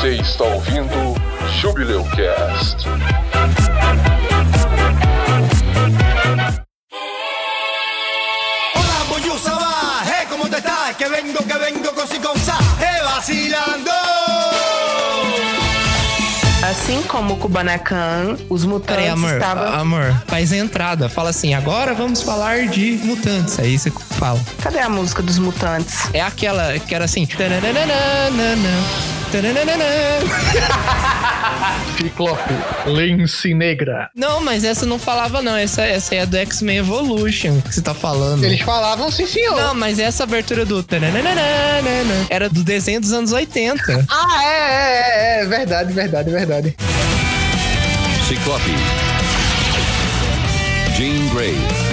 Você está ouvindo Jubileu Cast. Hola, Boyusa va, hey, ¿cómo te estás? Que vengo, que vengo con sin con sa, hey, vacilando. Assim como o Kubanacan, os mutantes Peraí, amor, estavam. amor, faz a entrada. Fala assim, agora vamos falar de mutantes. Aí você fala. Cadê a música dos mutantes? É aquela que era assim. tananana, tananana. Ciclope, Lance Negra. Não, mas essa não falava, não. Essa, essa é a do X-Men Evolution que você tá falando. Eles falavam sim, senhor. Não, mas essa abertura do era do desenho dos anos 80. Ah, é, é, é, é, verdade, verdade, verdade. Ciclope. Jean Grey.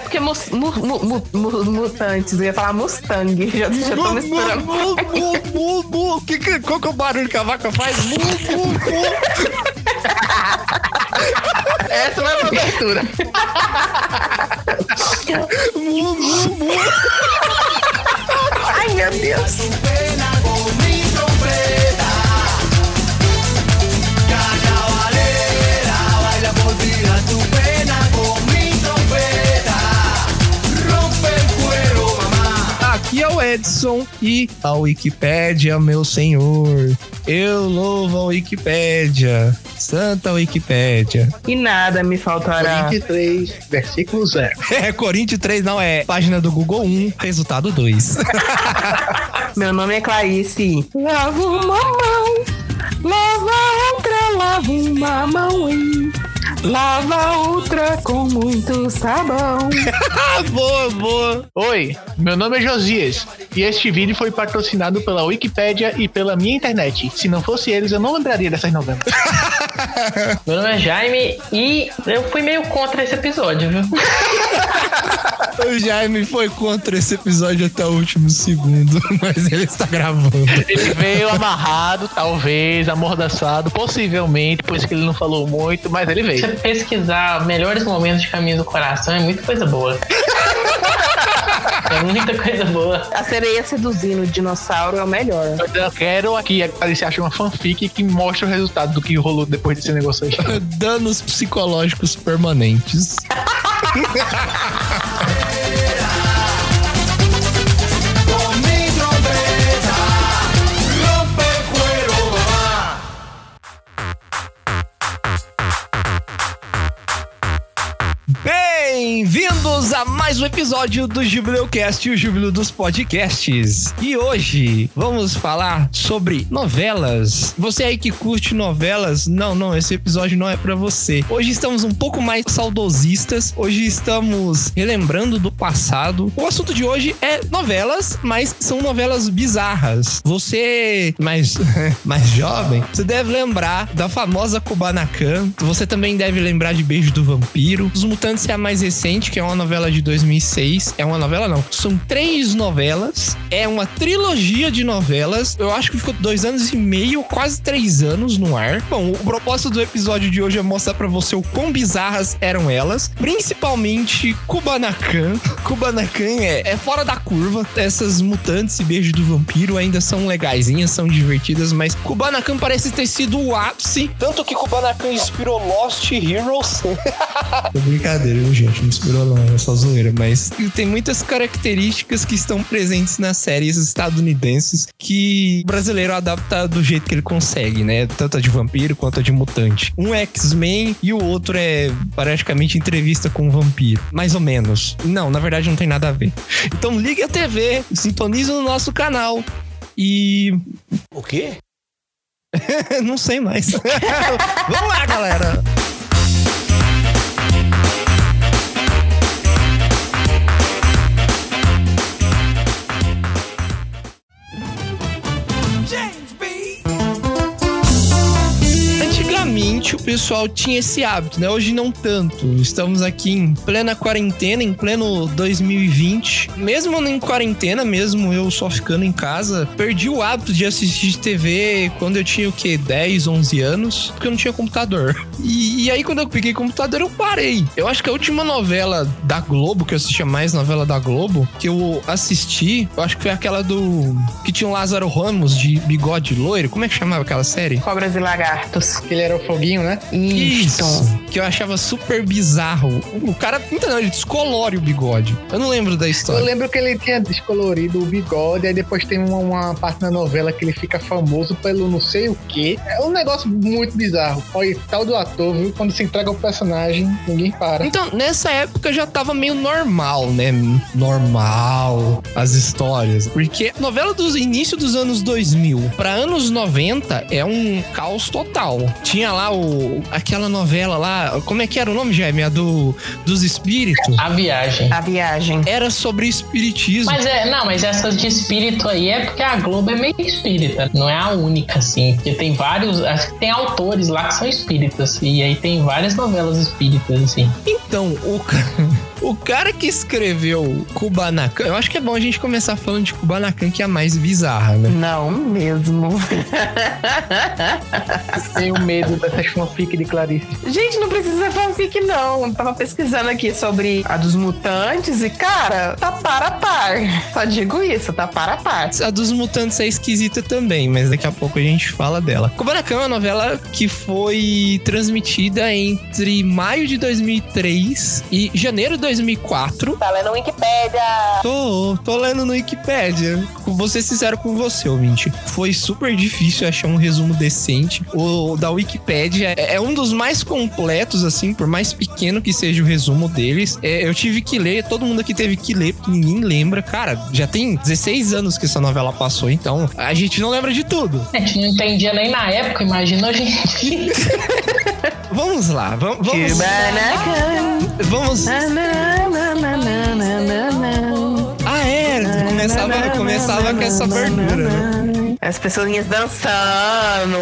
É porque mus- mu- mu- mu- mu- mutantes, eu ia falar Mustang, já, já tô misturando. Mu, mu, mu, mu. Que, que, qual que é o barulho que a vaca faz? Mu, mu, mu. Essa vai pra abertura. Mu, mu, mu. Ai, meu Deus. Mamá. Aqui é o Edson e a Wikipédia, meu senhor. Eu louvo a Wikipédia. Santa Wikipédia. E nada me faltará. 23, versículo 0. É, Corinthians 3 não é. Página do Google 1, resultado 2. Meu nome é Clarice. Lava uma mão, lava outra, lava uma mão e lava outra com muito sabão. boa, boa. Oi, meu nome é Josias e este vídeo foi patrocinado pela Wikipédia e pela minha internet. Se não fosse eles, eu não lembraria dessas novelas. Meu nome é Jaime e eu fui meio contra esse episódio, viu? O Jaime foi contra esse episódio até o último segundo, mas ele está gravando. Ele veio amarrado, talvez, amordaçado, possivelmente, por isso que ele não falou muito, mas ele Se veio. você pesquisar melhores momentos de Caminho do Coração, é muita coisa boa. É muita coisa boa. A sereia seduzindo o dinossauro é o melhor. Eu quero aqui que Alice ache uma fanfic que mostre o resultado do que rolou depois desse negócio aí. Danos psicológicos permanentes. Bem-vindos a mais um episódio do Jubileucast, o Júbilo dos Podcasts. E hoje vamos falar sobre novelas. Você aí que curte novelas, não, não, esse episódio não é pra você. Hoje estamos um pouco mais saudosistas, hoje estamos relembrando do passado. O assunto de hoje é novelas, mas são novelas bizarras. Você, mais, mais jovem, você deve lembrar da famosa Kubanacan. Você também deve lembrar de Beijo do Vampiro. Os Mutantes é a mais recente, que é uma novela de 2006. É uma novela, não. São três novelas. É uma trilogia de novelas. Eu acho que ficou dois anos e meio, quase três anos no ar. Bom, o propósito do episódio de hoje é mostrar pra você o quão bizarras eram elas. Principalmente Kubanacan. Kubanacan é, é fora da curva. Essas mutantes e beijo do vampiro ainda são legaisinhas, são divertidas, mas Kubanacan parece ter sido o ápice. Tanto que Kubanacan inspirou Lost Heroes. É brincadeira, viu, gente? Não inspirou não, é só zoeira. Mas tem muitas características que estão presentes nas séries estadunidenses que o brasileiro adapta do jeito que ele consegue, né? Tanto a de vampiro quanto a de mutante. Um é X-Men e o outro é praticamente entrevista com um vampiro. Mais ou menos. Não, na verdade não tem nada a ver. Então ligue a TV, sintonize no nosso canal e. O quê? não sei mais. Vamos lá, galera! Antigamente, o pessoal tinha esse hábito, né? Hoje não tanto. Estamos aqui em plena quarentena, em pleno 2020. Mesmo em quarentena, mesmo eu só ficando em casa, perdi o hábito de assistir TV quando eu tinha o quê? 10, 11 anos, porque eu não tinha computador. E, e aí quando eu peguei computador, eu parei. Eu acho que a última novela da Globo, que eu assistia mais novela da Globo, que eu assisti, eu acho que foi aquela do. que tinha o Lázaro Ramos de bigode loiro. Como é que chamava aquela série? Cobras e lagartos. Ele era o foguinho, né? Isso. Que eu achava super bizarro. O cara, então, ele descolore o bigode. Eu não lembro da Eu história. lembro que ele tinha descolorido o bigode, aí depois tem uma, uma parte na novela que ele fica famoso pelo não sei o que. É um negócio muito bizarro. Olha, tal do ator, viu? Quando se entrega o personagem, ninguém para. Então, nessa época já tava meio normal, né? Normal as histórias. Porque novela dos início dos anos 2000 pra anos 90 é um caos total. Tinha lá o aquela novela lá, como é que era o nome, Jaime? A do dos espíritos. A viagem. A viagem. Era sobre espiritismo. Mas é, não, mas essas de espírito aí é porque a Globo é meio espírita, não é a única, assim. Porque tem vários, acho que tem autores lá que são espíritas. E aí tem várias novelas espíritas, assim. Então, o, o cara que escreveu Kubanacan, eu acho que é bom a gente começar falando de Kubanacan, que é a mais bizarra, né? Não mesmo. Tenho medo dessas fanfic de Clarice. Gente, não precisa ser fanfic, não. Eu tava pesquisando aqui sobre a dos mutantes e, cara, tá par a par. Só digo isso, tá par a par. A dos mutantes é esquisita também, mas daqui a pouco a gente fala dela. Kubanacan é uma novela que foi transmitida entre maio de 2003 e janeiro de 2004. Tá lendo Wikipédia. Tô, tô lendo no Wikipedia. Vou ser sincero com você, ouvinte. Foi super difícil achar um resumo decente. O da Wikipedia é é um dos mais completos, assim, por mais pequeno que seja o resumo deles. É, eu tive que ler, todo mundo aqui teve que ler, porque ninguém lembra. Cara, já tem 16 anos que essa novela passou, então a gente não lembra de tudo. A gente não entendia nem na época, imagina a gente. Vamos lá, vamos. Vamos. Kubanacan. vamos na. ah, é. Começava, começava com essa abertura, As pessoinhas dançando,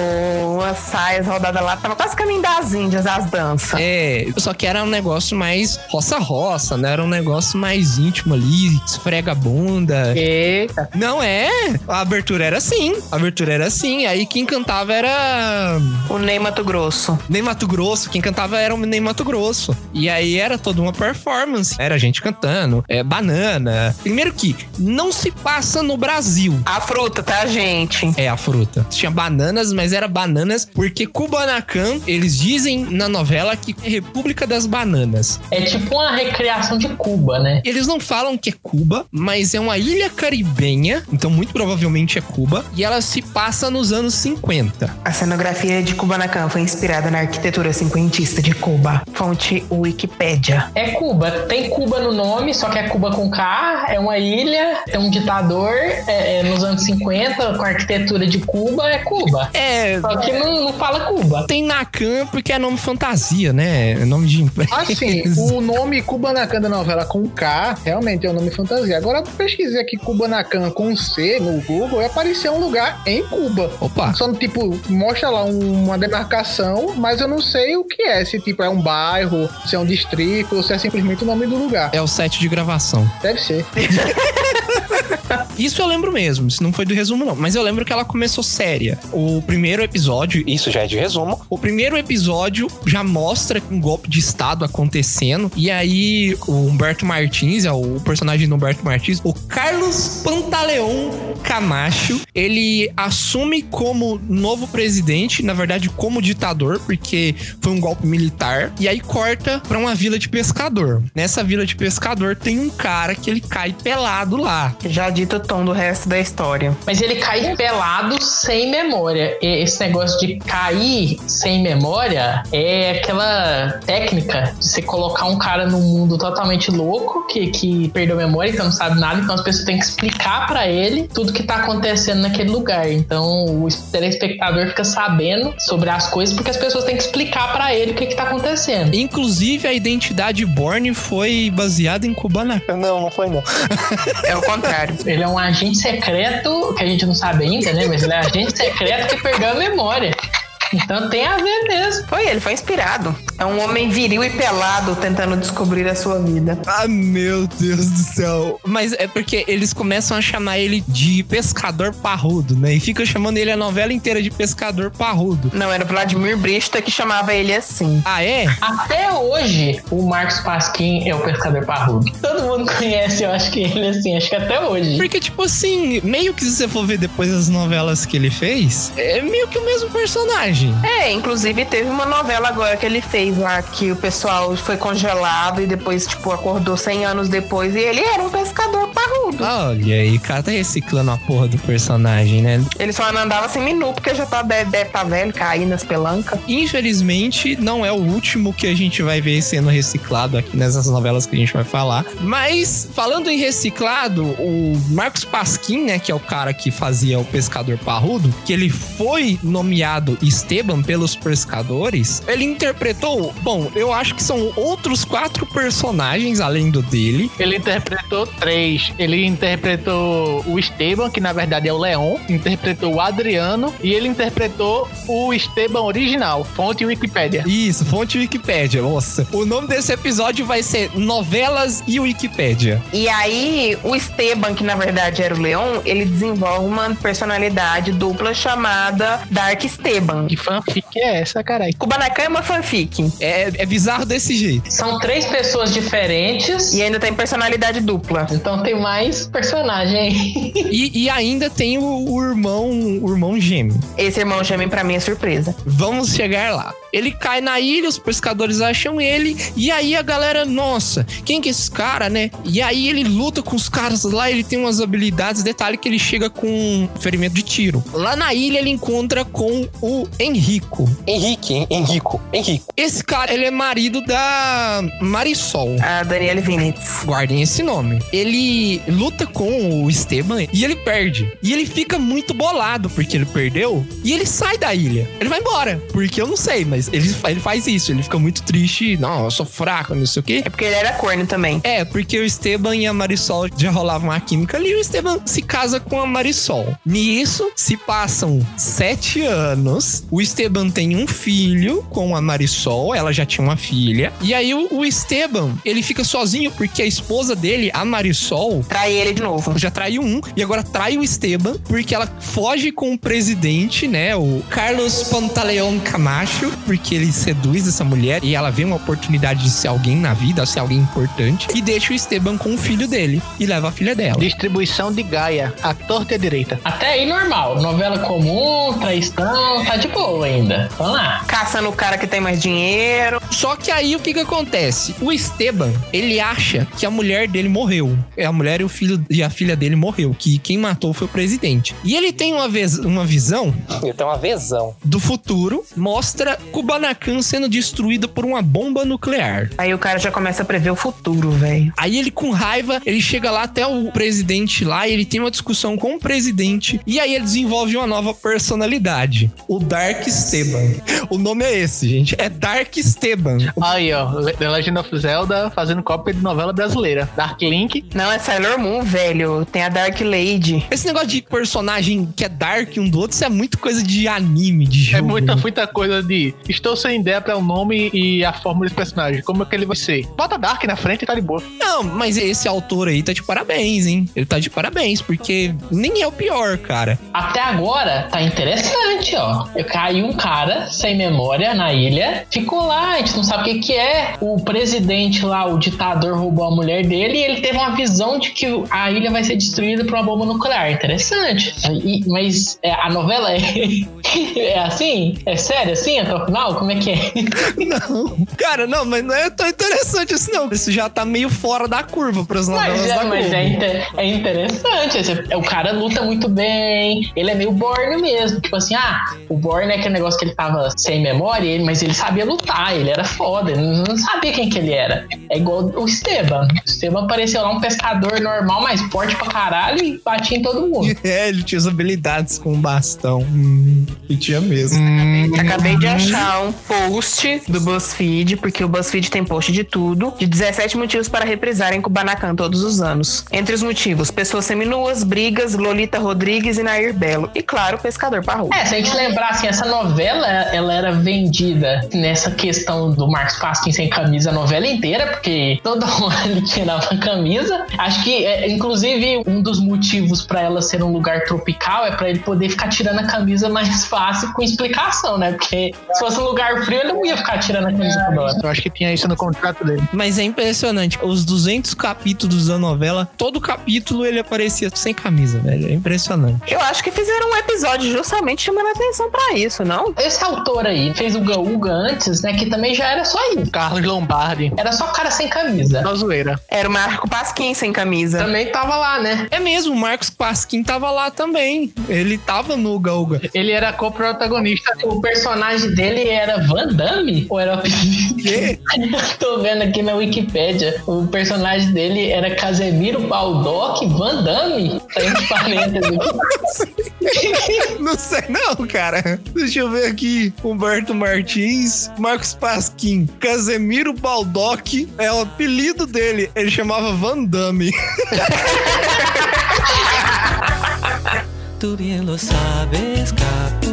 as saias rodadas lá. Tava quase caminho das Índias, as danças. É, só que era um negócio mais roça-roça, né? Era um negócio mais íntimo ali, esfrega a bunda. Eita. Não é? A abertura era assim. A abertura era assim. Aí quem cantava era. O Ney Mato Grosso. Nem Mato Grosso. Quem cantava era o Nem Mato Grosso. E aí era toda uma performance. Era gente cantando. É, banana. Primeiro que não se passa no Brasil. A fruta, tá, gente? É a fruta. Tinha bananas, mas era bananas porque Kubanacan, eles dizem na novela que é República das Bananas. É tipo uma recriação de Cuba, né? Eles não falam que é Cuba, mas é uma ilha caribenha, então muito provavelmente é Cuba, e ela se passa nos anos 50. A cenografia de Kubanacan foi inspirada na arquitetura cinquentista de Cuba. Fonte Wikipédia. É Cuba. Tem Cuba no nome, só que é Cuba com K. É uma ilha, tem um ditador. É, é nos anos 50, com a arquitetura de Cuba, é Cuba. É, Só que não, não fala Cuba. tem Nacan porque é nome fantasia, né? É nome de empresa. Assim, o nome Kubanacan da novela com K realmente é um nome fantasia. Agora eu pesquisei aqui Kubanacan com C no Google e apareceu um lugar em Cuba. Opa, Só tipo, mostra lá um- uma demarcação, mas eu não sei o que é. Se tipo é um bairro, se é um distrito, ou se é simplesmente o nome do lugar. é o set de gravação. Deve ser. Isso eu lembro mesmo, isso não foi do resumo não, mas eu lembro que ela começou séria. O primeiro episódio, isso já é de resumo, o primeiro episódio já mostra um golpe de estado acontecendo e aí o Humberto Martins, é o personagem do Humberto Martins, o Carlos Pantaleão Camacho, ele assume como novo presidente, na verdade como ditador, porque foi um golpe militar, e aí corta pra uma vila de pescador. Nessa vila de pescador tem um cara que ele cai pelado lá. Já dito o tom do resto da história. Mas ele cai pelado sem memória. E esse negócio de cair sem memória é aquela técnica de você colocar um cara num mundo totalmente louco, que, que perdeu a memória, então não sabe nada, então as pessoas têm que explicar pra ele tudo que tá acontecendo naquele lugar. Então o telespectador fica sabendo sobre as coisas porque as pessoas têm que explicar pra ele o que, que tá acontecendo. Inclusive, a identidade Borne foi baseada em Kubanacan. Não, não foi não. É o contrário. Ele é um agente secreto, que a gente não sabe ainda, né? Mas ele é agente secreto que perdeu a memória. Então tem a ver mesmo. Foi, ele foi inspirado. É um homem viril e pelado tentando descobrir a sua vida. Ah, meu Deus do céu. Mas é porque eles começam a chamar ele de pescador parrudo, né? E ficam chamando ele a novela inteira de pescador parrudo. Não, era o Vladimir Brista que chamava ele assim. Ah, é? Até hoje, o Marcos Pasquim é o pescador parrudo. Todo mundo conhece, eu acho que ele assim, acho que até hoje. Porque, tipo assim, meio que se você for ver depois as novelas que ele fez, é meio que o mesmo personagem. É, inclusive teve uma novela agora que ele fez lá que o pessoal foi congelado e depois, tipo, acordou 100 anos depois e ele era um pescador parrudo. Olha aí, o cara tá reciclando a porra do personagem, né? Ele só não andava sem menu porque já tá, deve, deve tá velho, cair nas pelancas. Infelizmente, não é o último que a gente vai ver sendo reciclado aqui nessas novelas que a gente vai falar. Mas, falando em reciclado, o Marcos Pasquim, né, que é o cara que fazia o pescador parrudo, que ele foi nomeado Esteban pelos pescadores, ele interpretou, bom, eu acho que são outros quatro personagens além do dele. Ele interpretou três. Ele interpretou o Esteban, que na verdade é o Leon, interpretou o Adriano e ele interpretou o Esteban original. Fonte Wikipédia. Isso, fonte Wikipédia. Nossa. O nome desse episódio vai ser Novelas e Wikipédia. E aí, o Esteban, que na verdade era o Leon, ele desenvolve uma personalidade dupla chamada Dark Esteban. Que fanfic é essa, caralho? Kubanacan é uma fanfic. É, é bizarro desse jeito. São três pessoas diferentes. E ainda tem personalidade dupla. Então tem mais personagem. E, e ainda tem o, o irmão, o irmão gêmeo. Esse irmão gêmeo pra mim é surpresa. Vamos chegar lá. Ele cai na ilha, os pescadores acham ele, e aí a galera, nossa, quem que é esse cara, né? E aí ele luta com os caras lá, ele tem umas habilidades, detalhe que ele chega com um ferimento de tiro. Lá na ilha ele encontra com o Henrico. Henrique, Henrico, Henrico. Esse cara, ele é marido da Marisol. A Danielle Vinitz. Guardem esse nome. Ele luta com o Esteban e ele perde. E ele fica muito bolado porque ele perdeu. E ele sai da ilha. Ele vai embora. Porque eu não sei, mas ele, fa- ele faz isso. Ele fica muito triste. Não, eu sou fraco, não sei o quê. É porque ele era corno também. É, porque o Esteban e a Marisol já rolavam a química ali e o Esteban se casa com a Marisol. Nisso, se passam sete anos. O Esteban tem um filho com a Marisol, ela já tinha uma filha. E aí o, o Esteban, ele fica sozinho porque a esposa dele, a Marisol, Trai ele de novo. já traiu um e agora trai o Esteban porque ela foge com o presidente, né? O Carlos Pantaleão Camacho, porque ele seduz essa mulher e ela vê uma oportunidade de ser alguém na vida, ser alguém importante, e deixa o Esteban com o filho dele e leva a filha dela. Distribuição de Gaia. A torta e a direita. Até aí normal. Novela comum, traição, tá de boa ainda. Vamos lá. Caçando o cara que tem mais dinheiro. Só que aí o que que acontece? O Esteban, ele acha que a mulher dele morreu. É a mulher e o filho e a filha dele morreu, que quem matou foi o presidente. E ele tem uma vez uma visão Ele tem uma visão. do futuro, mostra Kubanacan sendo destruída por uma bomba nuclear. Aí o cara já começa a prever o futuro, velho. Aí ele com raiva, ele chega lá até o presidente lá, e ele tem uma discussão com o presidente e aí ele desenvolve uma nova personalidade, o Dark Esteban. O nome é esse, gente, é Dark Esteban. Aí, ó. The Legend of Zelda fazendo cópia de novela brasileira. Dark Link. Não, é Sailor Moon, velho. Tem a Dark Lady. Esse negócio de personagem que é dark um do outro, isso é muito coisa de anime, de jogo. É muita, né? muita coisa de. Estou sem ideia para o nome e a forma desse personagem. Como é que ele vai ser? Bota Dark na frente e tá de boa. Não, mas esse autor aí tá de parabéns, hein? Ele tá de parabéns, porque nem é o pior, cara. Até agora tá interessante, ó. Eu caiu um cara sem memória na ilha, ficou lá, a gente não sabe o que que é. O presidente lá, o ditador roubou a mulher dele e ele teve uma visão de que a ilha vai ser destruída por uma bomba nuclear. Interessante. E- mas é, a novela é, é assim? É sério assim até o final? Como é que é? Não. Cara, não, mas não é tão interessante isso, não. Isso já tá meio fora da curva pras novelas Mas, da é, mas Globo. é, é interessante. Esse- o cara luta muito bem. Ele é meio Borne mesmo. Tipo assim, ah, o Borne é aquele negócio que ele tava sem memória, mas ele sabia lutar, ele era foda. Ele não sabia quem que ele era. É igual o Esteban. O Esteban apareceu lá um pescador normal, mas forte pra caralho e batia em todo mundo. É, ele tinha as habilidades com o bastão. Hum, e tinha mesmo. Acabei de achar um post do BuzzFeed, porque o BuzzFeed tem post de tudo, de 17 motivos para reprisarem Kubanacan todos os anos. Entre os motivos, pessoas seminuas, brigas, Lolita Rodrigues e Nair Belo. E claro, Pescador Parrudo. É, se a gente lembrar, assim, essa novela, ela era vendida nessa questão do Marcos Pasquim sem camisa a novela inteira, porque hora ele tirava a camisa. Acho que, é, inclusive, um dos motivos pra ela ser um lugar tropical é pra ele poder ficar tirando a camisa mais fácil com explicação, né? Porque se fosse um lugar frio, ele não ia ficar tirando a camisa toda hora. Eu acho que tinha isso no contrato dele. Mas é impressionante. Os 200 capítulos da novela, todo capítulo ele aparecia sem camisa, velho. É impressionante. Eu acho que fizeram um episódio justamente chamando a atenção pra isso, não? Esse autor aí fez o Gaúga antes, né? Que também já era só isso. Carlos Lombardi. Era só cara sem camisa. Só zoeira. Era o Marco Pasquim sem camisa. Também tava lá, né? É mesmo, o Marcos Pasquim tava lá também. Ele tava no Gaúga. Ele era co-protagonista. O personagem dele era Van Damme? Ou era o Quê? Tô vendo aqui na Wikipédia. O personagem dele era Casemiro Baldock Van Damme? Tá entre parênteses. Não sei não, cara. Deixa eu ver aqui. Humberto Martins, Marcos Pasquim, Casemiro Baldock é o apelido dele. Ele chamava Van Damme. Tú bien lo sabes, capullito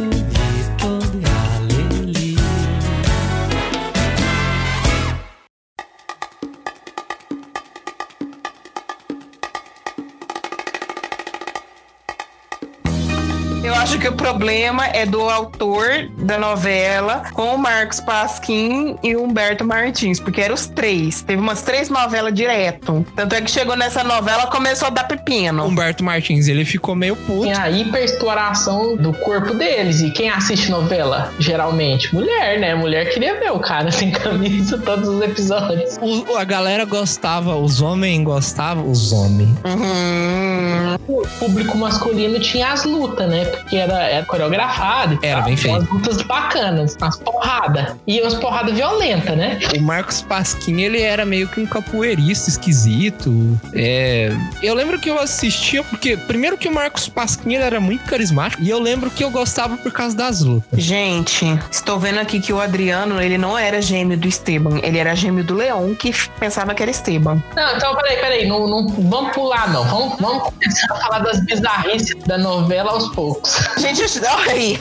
acho que o problema é do autor da novela com o Marcos Pasquim e o Humberto Martins, porque eram os três. Teve umas três novelas direto. Tanto é que chegou nessa novela começou a dar pepino. Humberto Martins, ele ficou meio puto. Tem a hiperexploração do corpo deles. E quem assiste novela, geralmente? Mulher, né? Mulher queria ver o cara sem camisa todos os episódios. O- a galera gostava, os homens gostavam, os homens. Uhum. O público masculino tinha as lutas, né? Porque era, era coreografado. Era tal. bem feito. Umas lutas bacanas, umas porradas. E umas porradas violentas, né? O Marcos Pasquim, ele era meio que um capoeirista esquisito. É, eu lembro que eu assistia porque, primeiro que o Marcos Pasquim ele era muito carismático, e eu lembro que eu gostava por causa das lutas. Gente, estou vendo aqui que o Adriano, ele não era gêmeo do Esteban, ele era gêmeo do Leon, que pensava que era Esteban. Não, então peraí, peraí. Não, não, vamos pular, não. Vamos, vamos começar a falar das bizarrices da novela aos poucos. A gente, olha aí,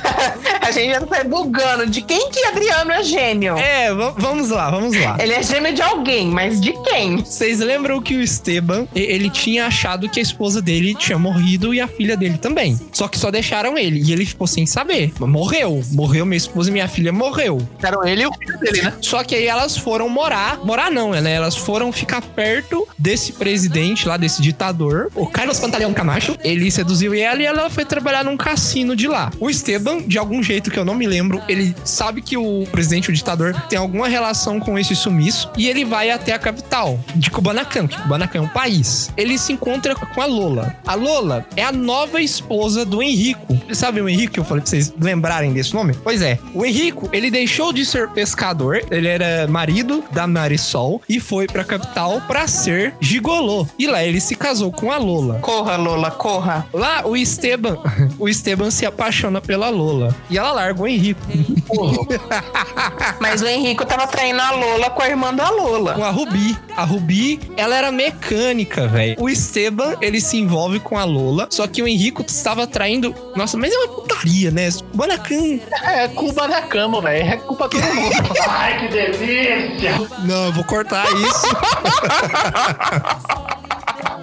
a gente já tá bugando de quem que Adriano é gêmeo. É, va- vamos lá, vamos lá. Ele é gêmeo de alguém, mas de quem? Vocês lembram que o Esteban, ele tinha achado que a esposa dele tinha morrido e a filha dele também. Só que só deixaram ele. E ele ficou sem saber. Morreu. Morreu minha esposa e minha filha morreu. Eram ele e o filho dele, né? Só que aí elas foram morar. Morar não, né? Elas foram ficar perto desse presidente lá, desse ditador. O Carlos Pantaleão Camacho. Ele seduziu ela e ela foi trabalhar num cassino de lá. O Esteban, de algum jeito que eu não me lembro, ele sabe que o presidente, o ditador, tem alguma relação com esse sumiço. E ele vai até a capital de Kubanacan, que Kubanacan é um país. Ele se encontra com a Lola. A Lola é a nova esposa do Henrico. Sabe o Henrico que eu falei pra vocês lembrarem desse nome? Pois é. O Henrico, ele deixou de ser pescador, ele era marido da Marisol e foi pra capital pra ser gigolô. E lá ele se casou com a Lola. Corra, Lola, corra. Lá o Esteban, o Esteban se apaixona pela Lola e ela larga o Henrico Mas o Henrico tava traindo a Lola com a irmã da Lola. com a Rubi. A Rubi, ela era mecânica, velho. O Esteban, ele se envolve com a Lola, só que o Henrico estava traindo. Nossa, mas é uma putaria, né? Banacan. É culpa da cama, velho. É culpa todo mundo. Ai, que delícia. Não, eu vou cortar isso.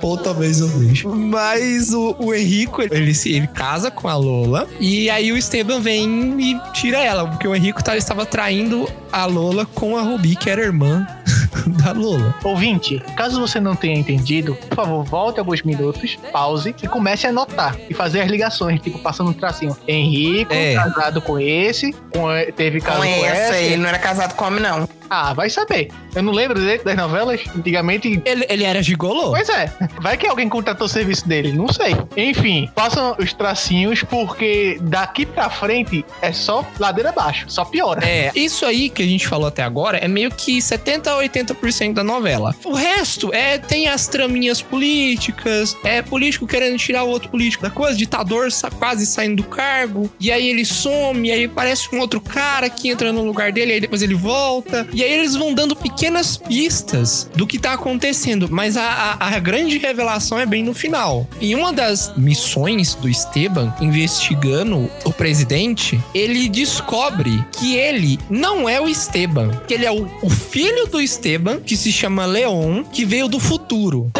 Ou talvez eu deixe. Mas o, o Henrico, ele, se, ele casa com a Lola. E aí o Esteban vem e tira ela. Porque o Henrico tá- estava traindo a Lola com a Rubi, que era irmã da Lola. Ouvinte, caso você não tenha entendido, por favor, volte alguns minutos, pause e comece a anotar e fazer as ligações, tipo passando um tracinho. Henrico, É. casado com esse, com, teve caso Com com, essa, essa. ele não era casado com homem, não. Ah, vai saber. Eu não lembro dele, das novelas. Antigamente. Ele, ele era gigolô? Pois é. Vai que alguém contratou o serviço dele. Não sei. Enfim, passam os tracinhos porque daqui pra frente é só ladeira abaixo. Só piora. É, isso aí que a gente falou até agora é meio que 70 a 80% da novela. O resto é tem as traminhas políticas, é político querendo tirar o outro político da coisa, ditador quase saindo do cargo, e aí ele some, e aí parece um outro cara que entra no lugar dele, aí depois ele volta, e aí eles vão dando pequenas pistas do que tá acontecendo, mas a, a, a grande revelação é bem no final. Em uma das missões do Esteban, investigando o presidente, ele descobre que ele não é o Esteban, que ele é o, o filho do Esteban, que se chama Leon, que veio do futuro.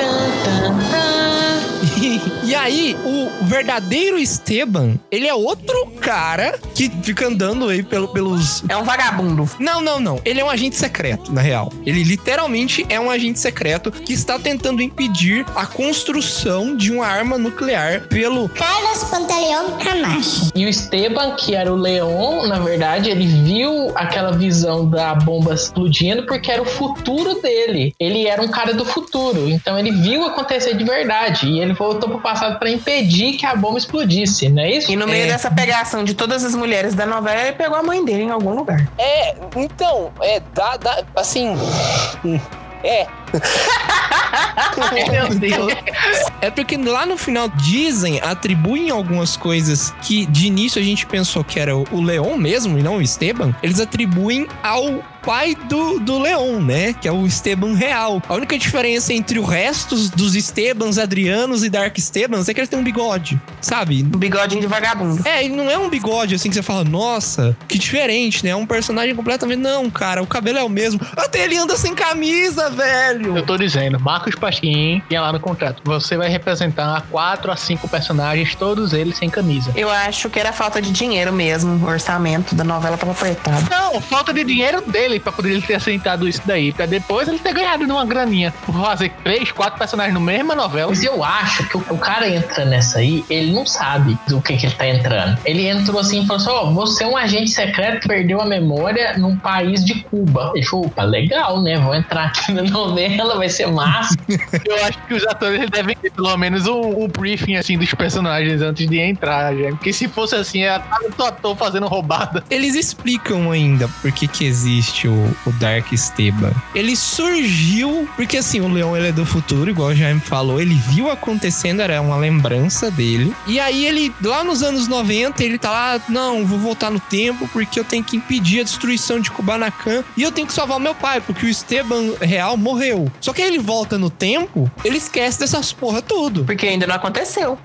E aí, o verdadeiro Esteban, ele é outro cara que fica andando aí pelo- pelos. É um vagabundo. Não, não, não. Ele é um agente secreto, na real. Ele literalmente é um agente secreto que está tentando impedir a construção de uma arma nuclear pelo. Carlos Pantaleão Camacho. E o Esteban, que era o Leon, na verdade, ele viu aquela visão da bomba explodindo porque era o futuro dele. Ele era um cara do futuro, então ele viu acontecer de verdade e ele voltou pro passado pra impedir que a bomba explodisse, não é isso? E no meio É. dessa pegação de todas as mulheres da novela, ele pegou a mãe dele em algum lugar. É, então, é, dá, dá, assim. É, Meu Deus. É porque lá no final dizem, atribuem algumas coisas que de início a gente pensou que era o o Leon mesmo e não o Esteban. Eles atribuem ao pai do, do Leon, né? Que é o Esteban real. A única diferença entre o resto dos Estebans, Adrianos e Dark Estebans é que eles têm um bigode, sabe? Um bigodinho de vagabundo. É, ele não é um bigode assim que você fala, nossa, que diferente, né? É um personagem completamente. Não, cara, o cabelo é o mesmo. Até ele anda sem camisa, velho. Eu tô dizendo, Marcos Pasquim tinha lá no contrato. Você vai representar quatro a cinco personagens, todos eles sem camisa. Eu acho que era falta de dinheiro mesmo. O orçamento da novela tava apertado. Não, falta de dinheiro dele pra poder ele ter aceitado isso daí. Pra depois ele ter ganhado numa graninha. Por fazer três, quatro personagens na mesma novela. Mas eu acho que o, o cara entra nessa aí, ele não sabe do que, que ele tá entrando. Ele entrou assim e falou assim: Ó, você é um agente secreto que perdeu a memória num país de Cuba. Ele falou: opa, legal, né? Vou entrar aqui na novela, vai ser massa. Eu acho que os atores devem ter pelo menos um, um briefing assim dos personagens antes de entrar, já. Porque se fosse assim, é cada ator fazendo roubada. Eles explicam ainda por que que existe o, o Dark Esteban. Ele surgiu porque assim, o Leão ele é do futuro, igual o Jaime falou, ele viu acontecendo, era uma lembrança dele. E aí ele, lá nos anos 90, ele tá lá, não, vou voltar no tempo porque eu tenho que impedir a destruição de Kubanacan e eu tenho que salvar meu pai, porque o Esteban real morreu. Só que aí ele volta no tempo, ele esquece dessas porra tudo. Porque ainda não aconteceu.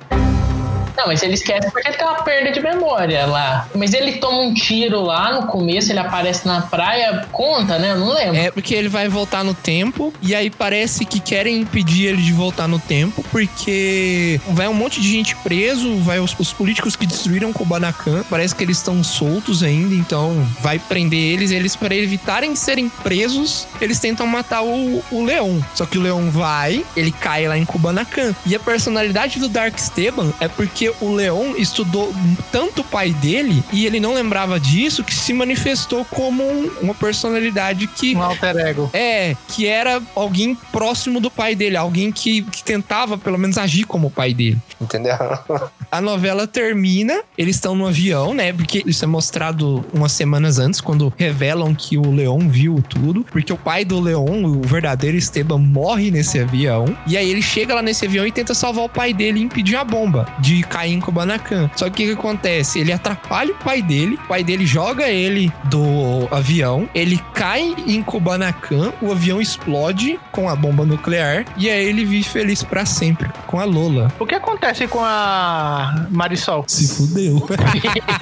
Não, mas ele esquece porque tem uma perda de memória lá. Mas ele toma um tiro lá no começo, ele aparece na praia, conta, né? Eu não lembro. É porque ele vai voltar no tempo e aí parece que querem impedir ele de voltar no tempo porque vai um monte de gente preso, vai os, os políticos que destruíram Kubanacan, parece que eles estão soltos ainda, então vai prender eles, eles para evitarem serem presos, eles tentam matar o, o Leon. Só que o Leon vai, ele cai lá em Kubanacan. E a personalidade do Dark Esteban é porque o Leon estudou tanto o pai dele e ele não lembrava disso que se manifestou como um- uma personalidade que Um alter ego. é, que era alguém próximo do pai dele, alguém que, que tentava pelo menos agir como o pai dele. entendeu? A novela termina, eles estão no avião, né? Porque isso é mostrado umas semanas antes, quando revelam que o Leon viu tudo. Porque o pai do Leon, o verdadeiro Esteban, morre nesse avião. E aí ele chega lá nesse avião e tenta salvar o pai dele e impedir a bomba de cair em Kubanacan. Só que o que, que acontece? Ele atrapalha o pai dele, o pai dele joga ele do avião, ele cai em Kubanacan, o avião explode com a bomba nuclear e aí ele vive feliz pra sempre com a Lola. O que acontece com a Marisol? Se fudeu.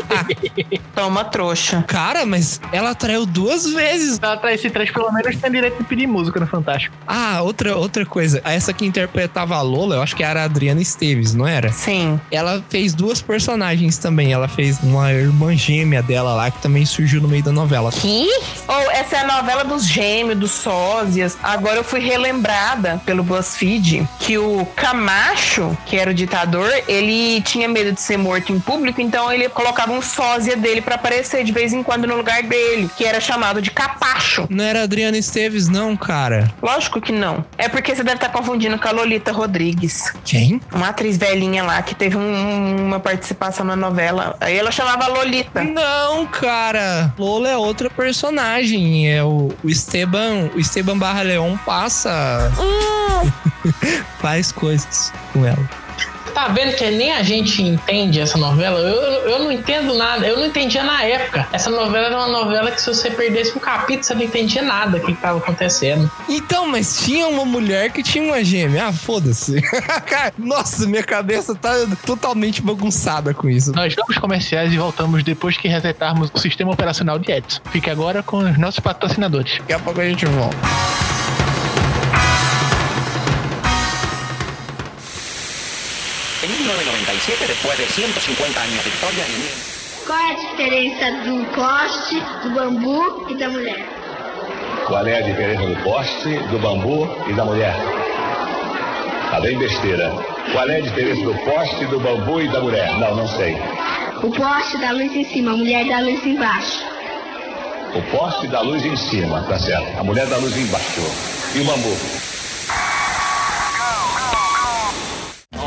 Toma trouxa. Cara, mas ela traiu duas vezes. Ela traz esse três, pelo menos tem direito de pedir música no Fantástico. Ah, outra, outra coisa. Essa que interpretava a Lola, eu acho que era a Adriana Esteves, não era? Sim. Ela ela fez duas personagens também. Ela fez uma irmã gêmea dela lá, que também surgiu no meio da novela. Que? Ou essa é a novela dos gêmeos, dos sósias. Agora eu fui relembrada pelo BuzzFeed que o Camacho, que era o ditador, ele tinha medo de ser morto em público, então ele colocava um sósia dele pra aparecer de vez em quando no lugar dele, que era chamado de Capacho. Não era Adriana Esteves, não, cara. Lógico que não. É porque você deve estar confundindo com a Lolita Rodrigues. Quem? Uma atriz velhinha lá que teve um- uma participação na novela. Aí ela chamava Lolita. Não, cara. Lola é outra personagem. É o, o Esteban. O Esteban Barra Leon passa. faz coisas com ela. Tá vendo que nem a gente entende essa novela? Eu, eu não entendo nada. Eu não entendia na época. Essa novela era uma novela que se você perdesse um capítulo, você não entendia nada do que, que tava acontecendo. Então, mas tinha uma mulher que tinha uma gêmea. Ah, foda-se. Nossa, minha cabeça tá totalmente bagunçada com isso. Nós vamos comerciais e voltamos depois que resetarmos o sistema operacional de Edson. Fique agora com os nossos patrocinadores. Daqui a pouco a gente volta. 1997, después de 150 años de historia, Qual é a diferença do poste, do bambu e da mulher? Qual é a diferença do poste, do bambu e da mulher? Tá bem besteira. Qual é a diferença do poste, do bambu e da mulher? Não, não sei. O poste dá luz em cima, a mulher dá luz embaixo. O poste dá luz em cima, tá certo. A mulher dá luz embaixo. E o bambu?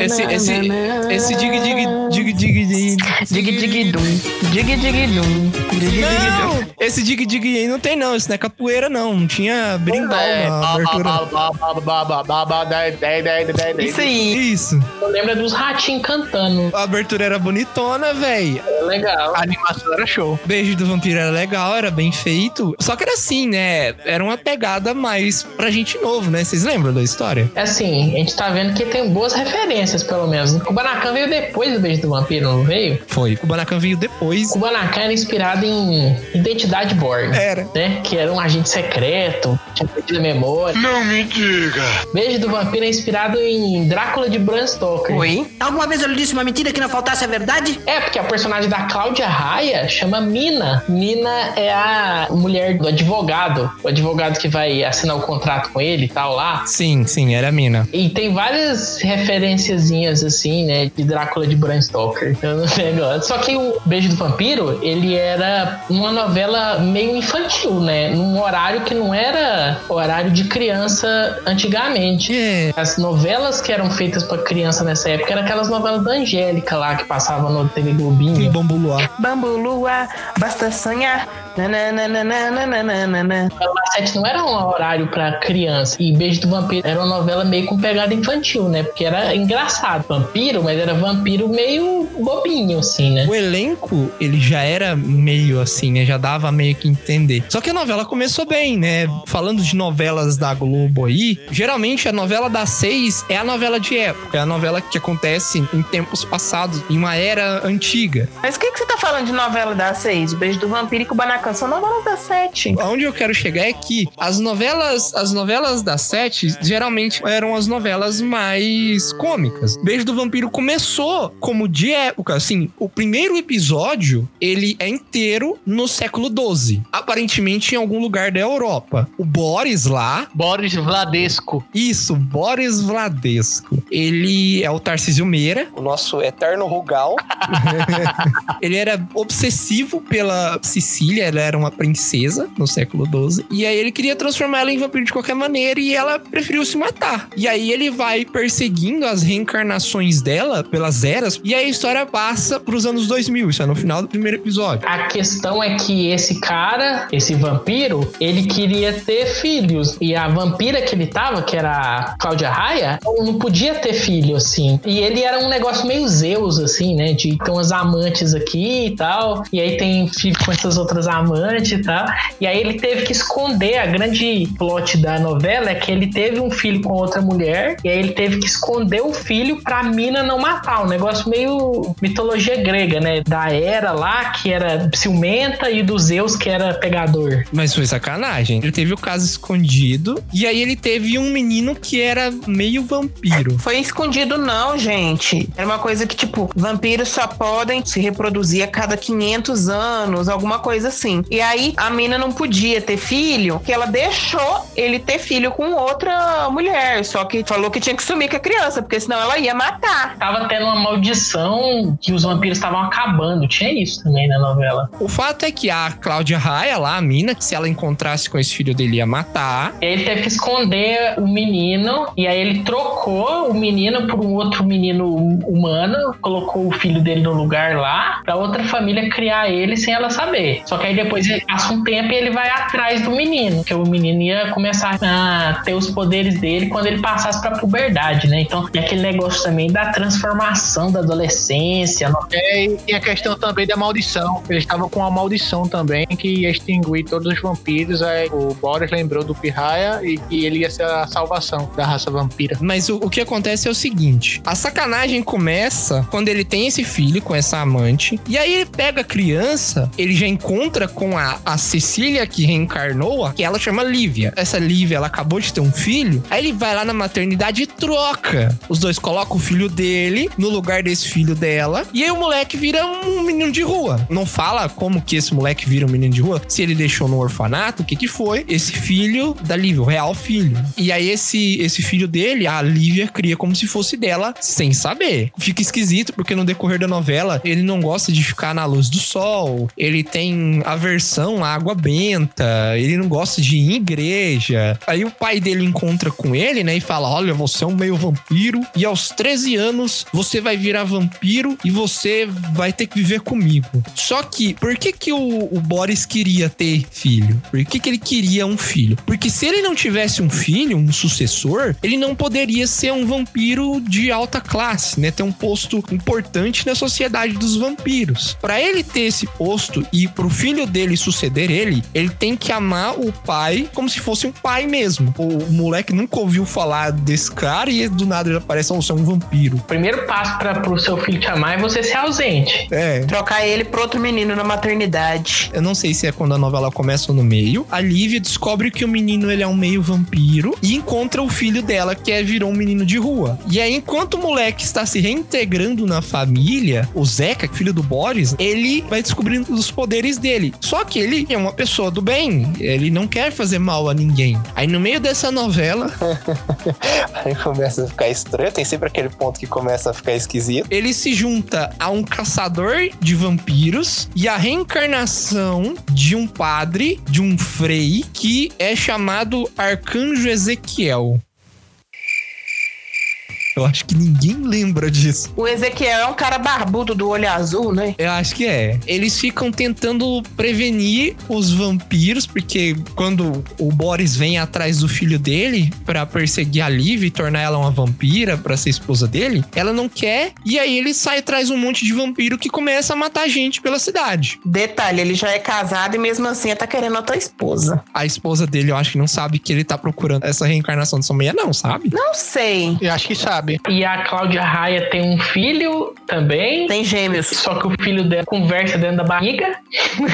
Esse, esse, esse dig dig dig dig dig Dig, dig, dum. Dig, dig, dum. Dig, dig, dum. Não, esse dig dig aí não tem não, isso não é capoeira não, não tinha brindal É, na abertura. Isso aí. Isso. Eu lembro dos ratinhos cantando. A abertura era bonitona, véi. É legal. A animação era show. Beijo do Vampiro era legal, era bem feito. Só que era assim, né? Era uma pegada mais pra gente novo, né? Vocês lembram da história? É assim, a gente tá vendo que tem boas referências, pelo menos. O Kubanacan veio depois do Beijo do Vampiro, não veio? Foi. O Banacan veio depois. O Kubanacan era inspirado em Identidade Borg. Era. Né? Que era um agente secreto, tinha perdido a memória. Não me diga. Beijo do Vampiro é inspirado em Drácula de Bram Stoker. Oi? Alguma vez eu lhe disse uma mentira que não faltasse a verdade? É, porque a personagem da Cláudia Raia chama Mina. Mina é a mulher do advogado. O advogado que vai assinar o contrato com ele e tal lá. Sim, sim, era a mina. E tem várias referenciazinhas assim, né, de Drácula de Bram Stoker. Eu não sei agora. Só que o Beijo do Vampiro, ele era uma novela meio infantil, né? Num horário que não era horário de criança antigamente. É. As novelas que eram feitas pra criança nessa época eram aquelas novelas da Angélica lá que passavam no TV Globinho. bambu luar. Bambu lua, basta sonhar. Mas sete não era um horário pra criança. E Beijo do Vampiro era uma novela meio com pegada infantil, né? Porque era engraçado. Vampiro, mas era vampiro meio bobinho, assim, né? O elenco, ele já era meio assim, né? Já dava meio que entender. Só que a novela começou bem, né? Falando de novelas da Globo aí, geralmente a novela das seis é a novela de época. É a novela que acontece em tempos passados, em uma era antiga. Mas o que, que você tá falando de novela das seis? Beijo do Vampiro e Kubanacan são novelas das sete. Aonde eu quero chegar é que as novelas, as novelas das sete geralmente eram as novelas mais cômicas. Beijo do Vampiro começou como de época, assim, o primeiro episódio, ele é inteiro no século XII, aparentemente em algum lugar da Europa. O Boris lá, Boris Vladesco. isso, Boris Vladesco, ele é o Tarcísio Meira, O nosso eterno Rugal. Ele era obsessivo pela Sicília, ela era uma princesa no século XII. E aí ele queria transformar ela em vampiro de qualquer maneira e ela preferiu se matar. E aí ele vai perseguindo as reencarnações dela pelas eras. E aí a história passa pros anos 2000. Isso é no final do primeiro episódio. A questão é que esse cara, esse vampiro, ele queria ter filhos. E a vampira que ele tava, que era a Cláudia Raia, não podia ter filho, assim. E ele era um negócio meio Zeus, assim, né? De ter umas amantes aqui e tal. E aí tem filho com essas outras amantes amante e tal. E aí ele teve que esconder. A grande plot da novela é que ele teve um filho com outra mulher. E aí ele teve que esconder o filho pra mina não matar. Um negócio meio mitologia grega, né? Da era lá, que era ciumenta, e do Zeus, que era pegador. Mas foi sacanagem. Ele teve o caso escondido. E aí ele teve um menino que era meio vampiro. Foi escondido, não, gente. Era uma coisa que, tipo, vampiros só podem se reproduzir a cada 500 anos, alguma coisa assim. E aí a mina não podia ter filho, que ela deixou ele ter filho com outra mulher. Só que falou que tinha que sumir com a criança, porque senão ela ia matar. Tava tendo uma maldição que os vampiros estavam acabando. Tinha isso também na novela. O fato é que a Cláudia Raia lá, a mina, que se ela encontrasse com esse filho dele ia matar. E aí ele teve que esconder o menino, e aí ele trocou o menino por um outro menino humano, colocou o filho dele no lugar lá, pra outra família criar ele sem ela saber. Só que aí depois ele passa um tempo e ele vai atrás do menino, que o menino ia começar a ter os poderes dele quando ele passasse pra puberdade, né? Então tem aquele negócio também da transformação da adolescência. no- É, e a questão também da maldição. Eles estavam com uma maldição também que ia extinguir todos os vampiros. Aí o Boris lembrou do Pirraia e que ele ia ser a salvação da raça vampira. Mas o, o que acontece é o seguinte: a sacanagem começa quando ele tem esse filho com essa amante. E aí ele pega a criança, ele já encontra com a, a Cecília que reencarnou, que ela chama Lívia. Essa Lívia, ela acabou de ter um filho. Aí ele vai lá na maternidade e troca. Os dois colocam o filho dele no lugar desse filho dela. E aí o moleque vira um menino de rua. Não fala como que esse moleque vira um menino de rua. Se ele deixou no orfanato, o que que foi? Esse filho da Lívia, o real filho. E aí esse, esse filho dele, a Lívia cria como se fosse dela, sem saber. Fica esquisito, porque no decorrer da novela, ele não gosta de ficar na luz do sol, ele tem aversão à água benta, ele não gosta de ir em igreja. Aí o pai dele encontra com ele, né, e fala: Olha, você é um meio vampiro, e aos 13 anos você vai virar vampiro e você vai ter que viver comigo. Só que, por que que o, o Boris queria ter filho? Por que que ele queria um filho? Porque se ele não tivesse um filho, um sucessor, ele não poderia ser um vampiro de alta classe, né? Ter um posto importante na sociedade dos vampiros. Pra ele ter esse posto e pro filho dele suceder ele, ele tem que amar o pai como se fosse um pai mesmo. O moleque nunca ouviu falar desse cara e do nada ele aparece, oh, você é um vampiro. O primeiro passo para pro seu filho te amar é você ser ausente. É. Trocar ele por outro menino na maternidade. Eu não sei se é quando a novela começa ou no meio. A Lívia descobre que o menino ele é um meio vampiro e encontra o filho dela, que é virou um menino de rua. E aí, enquanto o moleque está se reintegrando na família, o Zeca, filho do Boris, ele vai descobrindo os poderes dele. Só que ele é uma pessoa do bem. Ele não quer fazer mal a ninguém. Aí no meio dessa novela, Aí começa a ficar estranho, tem sempre aquele ponto que começa a ficar esquisito. ele se junta a um caçador de vampiros e a reencarnação de um padre, de um frei, que é chamado Arcanjo Ezequiel. Eu acho que ninguém lembra disso. O Ezequiel é um cara barbudo do olho azul, né? Eu acho que é. Eles ficam tentando prevenir os vampiros, porque quando o Boris vem atrás do filho dele pra perseguir a Liv e tornar ela uma vampira pra ser esposa dele, ela não quer. E aí ele sai atrás um monte de vampiro que começa a matar gente pela cidade. Detalhe, ele já é casado e mesmo assim tá querendo outra esposa. A esposa dele, eu acho que não sabe que ele tá procurando essa reencarnação de sua mulher, não, sabe? Não sei. Eu acho que sabe. E a Cláudia Raia tem um filho também. Tem gêmeos. Só que o filho dela conversa dentro da barriga.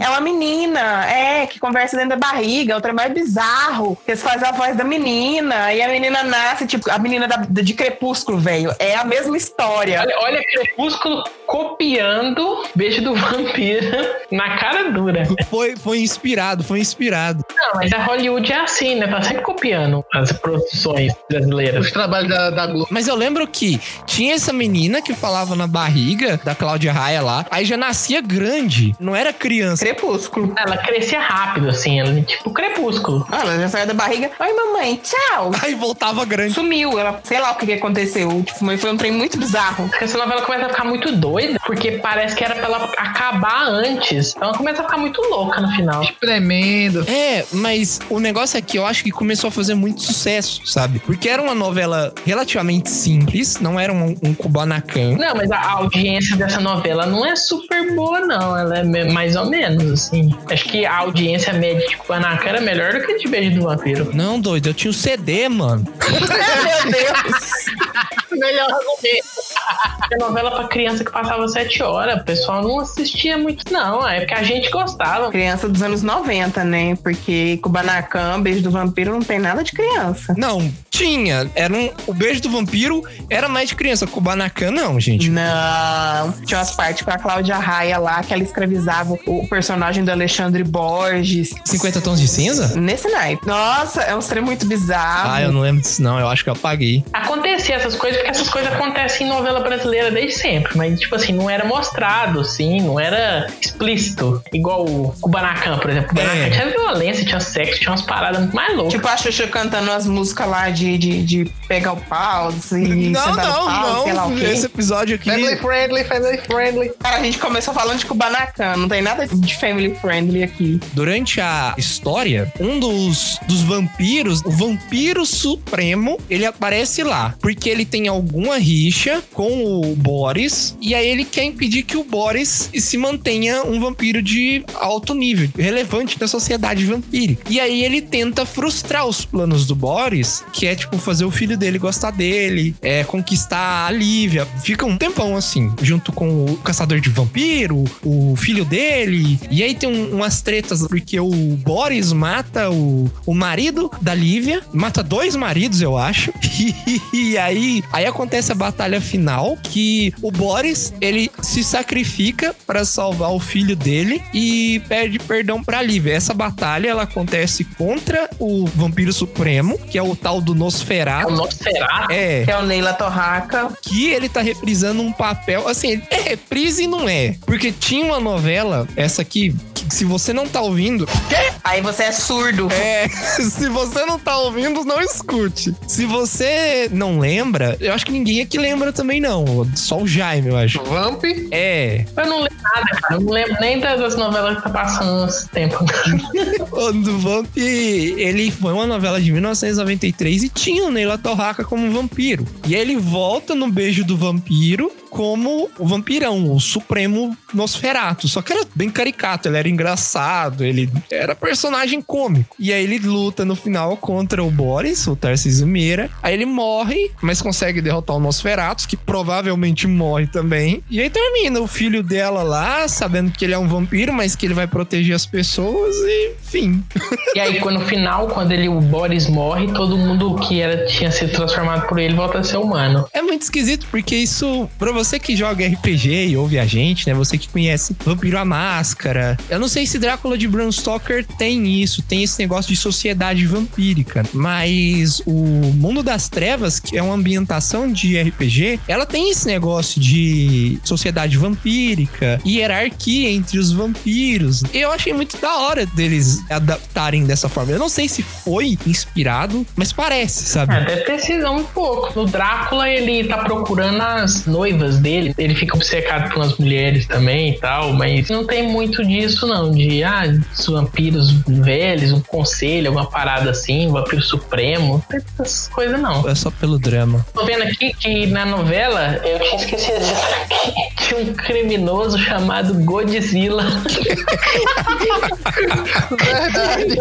É uma menina, é, que conversa dentro da barriga, é mais bizarro. Eles fazem a voz da menina e a menina nasce, tipo, a menina da- de Crepúsculo, velho. É a mesma história. Olha, olha Crepúsculo copiando Beijo do Vampiro na cara dura. Foi, foi inspirado, foi inspirado. Não, mas a Hollywood é assim, né? Tá sempre copiando as produções brasileiras. Os trabalhos da, da Globo. Mas eu lembro que tinha essa menina que falava na barriga da Cláudia Raia lá, aí já nascia grande, não era criança. Crepúsculo. Ela crescia rápido, assim, ela, tipo Crepúsculo. Ah, ela já saiu da barriga. Oi, mamãe, tchau. Aí voltava grande. Sumiu. Ela, sei lá o que, que aconteceu. Tipo, mas foi um trem muito bizarro. Porque essa novela começa a ficar muito doida. porque parece que era pra ela acabar antes. Então ela começa a ficar muito louca no final. Tremendo. É, mas o negócio é que eu acho que começou a fazer muito sucesso, sabe? Porque era uma novela relativamente simples, não era um, um Kubanacan. Não, mas a audiência dessa novela não é super boa, não. Ela é mais ou menos, assim. Acho que a audiência média de Kubanacan era melhor do que a de Beijo do Vampiro. Não, doido, eu tinha o CD, mano. Meu Deus! Melhor argumento. É novela pra criança que passava sete horas. O pessoal não assistia muito, não. É porque a gente gostava. Criança dos anos 90, né? Porque Kubanacan, Beijo do Vampiro, não tem nada de criança. Não, tinha. Era um, o beijo do vampiro era mais de criança. Kubanacan, não, gente. Não. Tinha umas partes com a Cláudia Raia lá, que ela escravizava o personagem do Alexandre Borges. 50 tons de cinza? Nesse naipe. Nossa, é um trem muito bizarro. Ah, eu não lembro disso, não. Eu acho que eu apaguei. Acontecia essas coisas, porque essas coisas acontecem em novela brasileira desde sempre. Mas, tipo assim, não era mostrado, assim, não era explícito. Igual o Kubanacan, por exemplo. Kubanacan É. tinha violência, tinha sexo, tinha umas paradas muito mais loucas. Tipo a Xuxa cantando as músicas lá de, de, de pegar o pau, e Não, não, pau, sei lá o não. quê. Esse episódio aqui. Family friendly, family friendly. Cara, a gente começou falando de Kubanacan, não tem nada de family friendly aqui. Durante a história, um dos, dos vampiros, o vampiro supremo, ele aparece lá. Porque ele tem alguma rixa com o Boris. E aí ele quer impedir que o Boris se mantenha um vampiro de alto nível, relevante na sociedade vampírica. E aí ele tenta frustrar os planos do Boris, que é tipo fazer o filho dele gostar dele, é conquistar a Lívia. Fica um tempão assim, junto com o caçador de vampiro, o filho dele. E aí tem um- umas tretas, porque o Boris mata o, o marido da Lívia, mata dois maridos, eu acho. E, aí, aí acontece a batalha final, que o Boris, ele se sacrifica pra salvar o filho dele e pede perdão pra Lívia. Essa batalha, ela acontece contra o Vampiro Supremo, que é o tal do Nosferatu. O Nosferatu? É. Que é o Neila Torraca. Que ele tá reprisando um papel. Assim, é reprise e não é. Porque tinha uma novela, essa aqui, se você não tá ouvindo. Aí você é surdo. É, se você não tá ouvindo, não escute. Se você não lembra, eu acho que ninguém aqui lembra também, não. Só o Jaime, eu acho. Vamp? É. Eu não lembro nada, cara. Eu não lembro nem das novelas que tá passando nesse tempo. O do Vamp, ele foi uma novela de 1993 e tinha o Neila Torraca como vampiro. E aí ele volta no Beijo do Vampiro como o vampirão, o supremo Nosferatu. Só que era bem caricato, ele era engraçado, ele era personagem cômico. E aí ele luta no final contra o Boris, o Tarcísio Meira. Aí ele morre, mas consegue derrotar o Nosferatu, que provavelmente morre também. E aí termina o filho dela lá, sabendo que ele é um vampiro, mas que ele vai proteger as pessoas e fim. E aí, quando no final, quando ele, o Boris morre, todo mundo que era, tinha sido transformado por ele volta a ser humano. É muito esquisito, porque isso, pra você que joga RPG e ouve a gente, né? Você que conhece Vampiro a Máscara. Eu não sei se Drácula de Bram Stoker tem isso, tem esse negócio de sociedade vampírica. Mas o Mundo das Trevas, que é uma ambientação de RPG, ela tem esse negócio de sociedade vampírica, hierarquia entre os vampiros. Eu achei muito da hora deles adaptarem dessa forma. Eu não sei se foi inspirado, mas parece, sabe? É, ter sido um pouco. No Drácula, ele tá procurando as noivas dele. Ele fica obcecado por umas mulheres também e tal, mas não tem muito disso, não. De, ah, os vampiros velhos, um conselho, alguma parada assim, vampiro supremo. Não tem essas coisas, não. É só pelo drama. Tô vendo aqui que na novela, eu tinha esquecido tinha um criminoso chamado Godzilla. Verdade.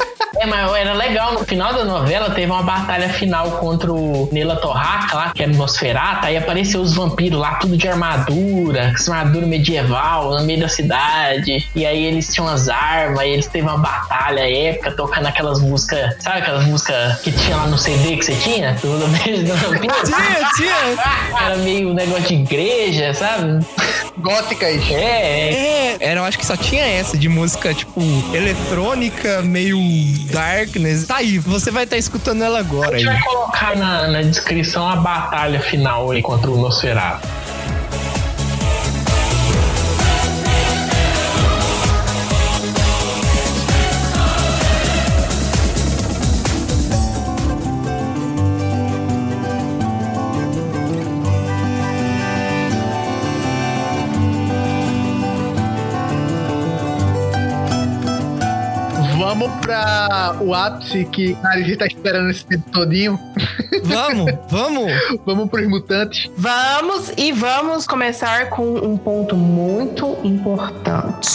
É, mas era legal. No final da novela teve uma batalha final contra o Nela Torraca lá, que era o Nosferatu. Aí apareceu os vampiros lá, tudo de armadura, com armadura medieval, no meio da cidade. E aí eles tinham as armas, aí eles teve uma batalha épica, tocando aquelas músicas, sabe aquelas músicas que tinha lá no CD que você tinha? Do beijo do vampiro? Tinha, tinha. Era meio um negócio de igreja, sabe? Góticas. É, é. É, era, eu acho que só tinha essa de música, tipo, eletrônica, meio darkness. Tá aí, você vai estar escutando ela A agora aí. gente vai colocar na, na descrição a batalha final aí contra o Nosferatu. Vamos pra o ápice que a gente tá esperando esse tempo todinho. Vamos, vamos. vamos pros mutantes. Vamos e vamos começar com um ponto muito importante.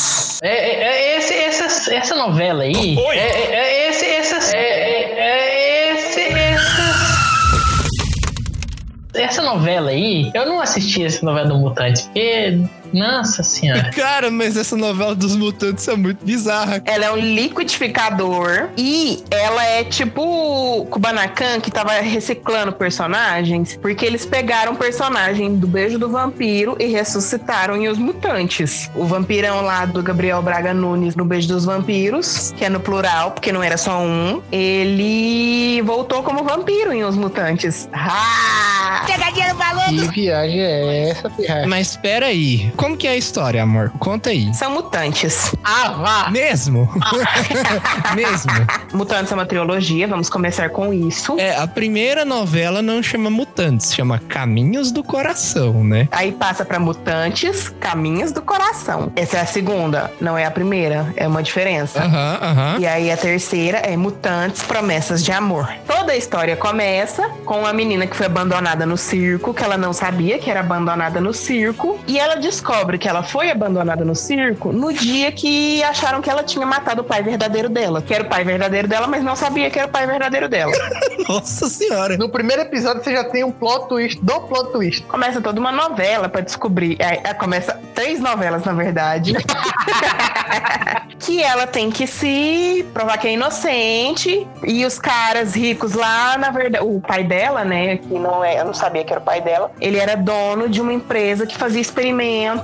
É, é, é esse, essa, essa novela aí. Oi. É, é, é esse, essa. É, é, é esse, essa. Essa novela aí, eu não assisti essa novela do Mutante, porque. Nossa senhora. Cara, mas essa novela dos mutantes é muito bizarra. Ela é um liquidificador e ela é tipo o Kubanacan que tava reciclando personagens, porque eles pegaram o personagem do Beijo do Vampiro e ressuscitaram em Os Mutantes. O vampirão lá do Gabriel Braga Nunes no Beijo dos Vampiros, que é no plural, porque não era só um, ele voltou como vampiro em Os Mutantes. Ah! Pegadinha no balão. Que viagem é essa, pirra? Mas espera aí. Como que é a história, amor? Conta aí. São mutantes. Ah, vá! Mesmo? Mesmo? Mutantes é uma trilogia, vamos começar com isso. É, a primeira novela não chama Mutantes, chama Caminhos do Coração, né? Aí passa pra Mutantes, Caminhos do Coração. Essa é a segunda, não é a primeira, é uma diferença. Aham, aham. E aí a terceira é Mutantes, Promessas de Amor. Toda a história começa com uma menina que foi abandonada no circo, que ela não sabia que era abandonada no circo, e ela descobre que ela foi abandonada no circo no dia que acharam que ela tinha matado o pai verdadeiro dela, que era o pai verdadeiro dela, mas não sabia que era o pai verdadeiro dela. Nossa senhora. No primeiro episódio você já tem um plot twist do plot twist. Começa toda uma novela pra descobrir. É, é, começa três novelas, na verdade. que ela tem que se provar que é inocente. E os caras ricos lá, na verdade, o pai dela, né? Que não é, eu não sabia que era o pai dela. Ele era dono de uma empresa que fazia experimentos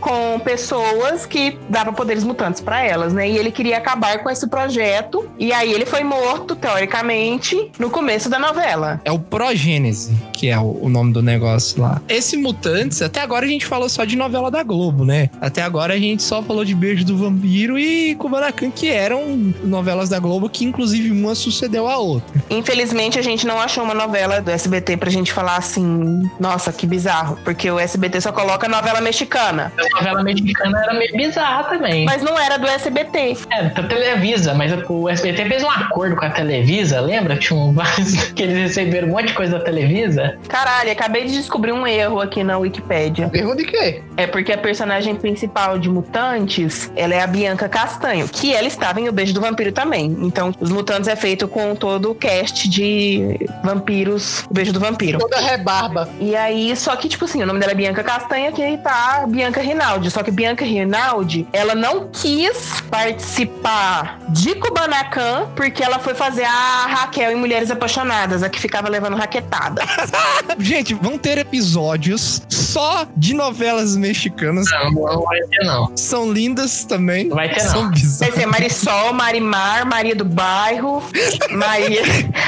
com pessoas que dava poderes mutantes pra elas, né? E ele queria acabar com esse projeto. E aí ele foi morto, teoricamente, no começo da novela. É o Progênese, que é o, o nome do negócio lá. Esse Mutantes, até agora a gente falou só de novela da Globo, né? Até agora a gente só falou de Beijo do Vampiro e Kubanacan, que eram novelas da Globo, que inclusive uma sucedeu a outra. Infelizmente, a gente não achou uma novela do SBT pra gente falar assim, nossa, que bizarro. Porque o SBT só coloca novela mexicana. A novela mexicana era meio bizarra também. Mas não era do SBT. É, da Televisa, mas o SBT fez um acordo com a Televisa, lembra? Tinha um vários que eles receberam um monte de coisa da Televisa. Caralho, acabei de descobrir um erro aqui na Wikipédia. Erro de quê? É porque a personagem principal de Mutantes, ela é a Bianca Castanho, que ela estava em O Beijo do Vampiro também. Então, Os Mutantes é feito com todo o cast de vampiros, O Beijo do Vampiro. Toda rebarba. E aí, só que, tipo assim, o nome dela é Bianca Castanha, que aí Bianca Rinaldi. Só que Bianca Rinaldi, ela não quis participar de Kubanacan porque ela foi fazer a Raquel em Mulheres Apaixonadas, a que ficava levando raquetada. Gente, vão ter episódios só de novelas mexicanas. Não, não vai ter, não. São lindas também. Não vai ter, São não. bizarras. Vai ser Marisol, Marimar, Maria do Bairro, Maria,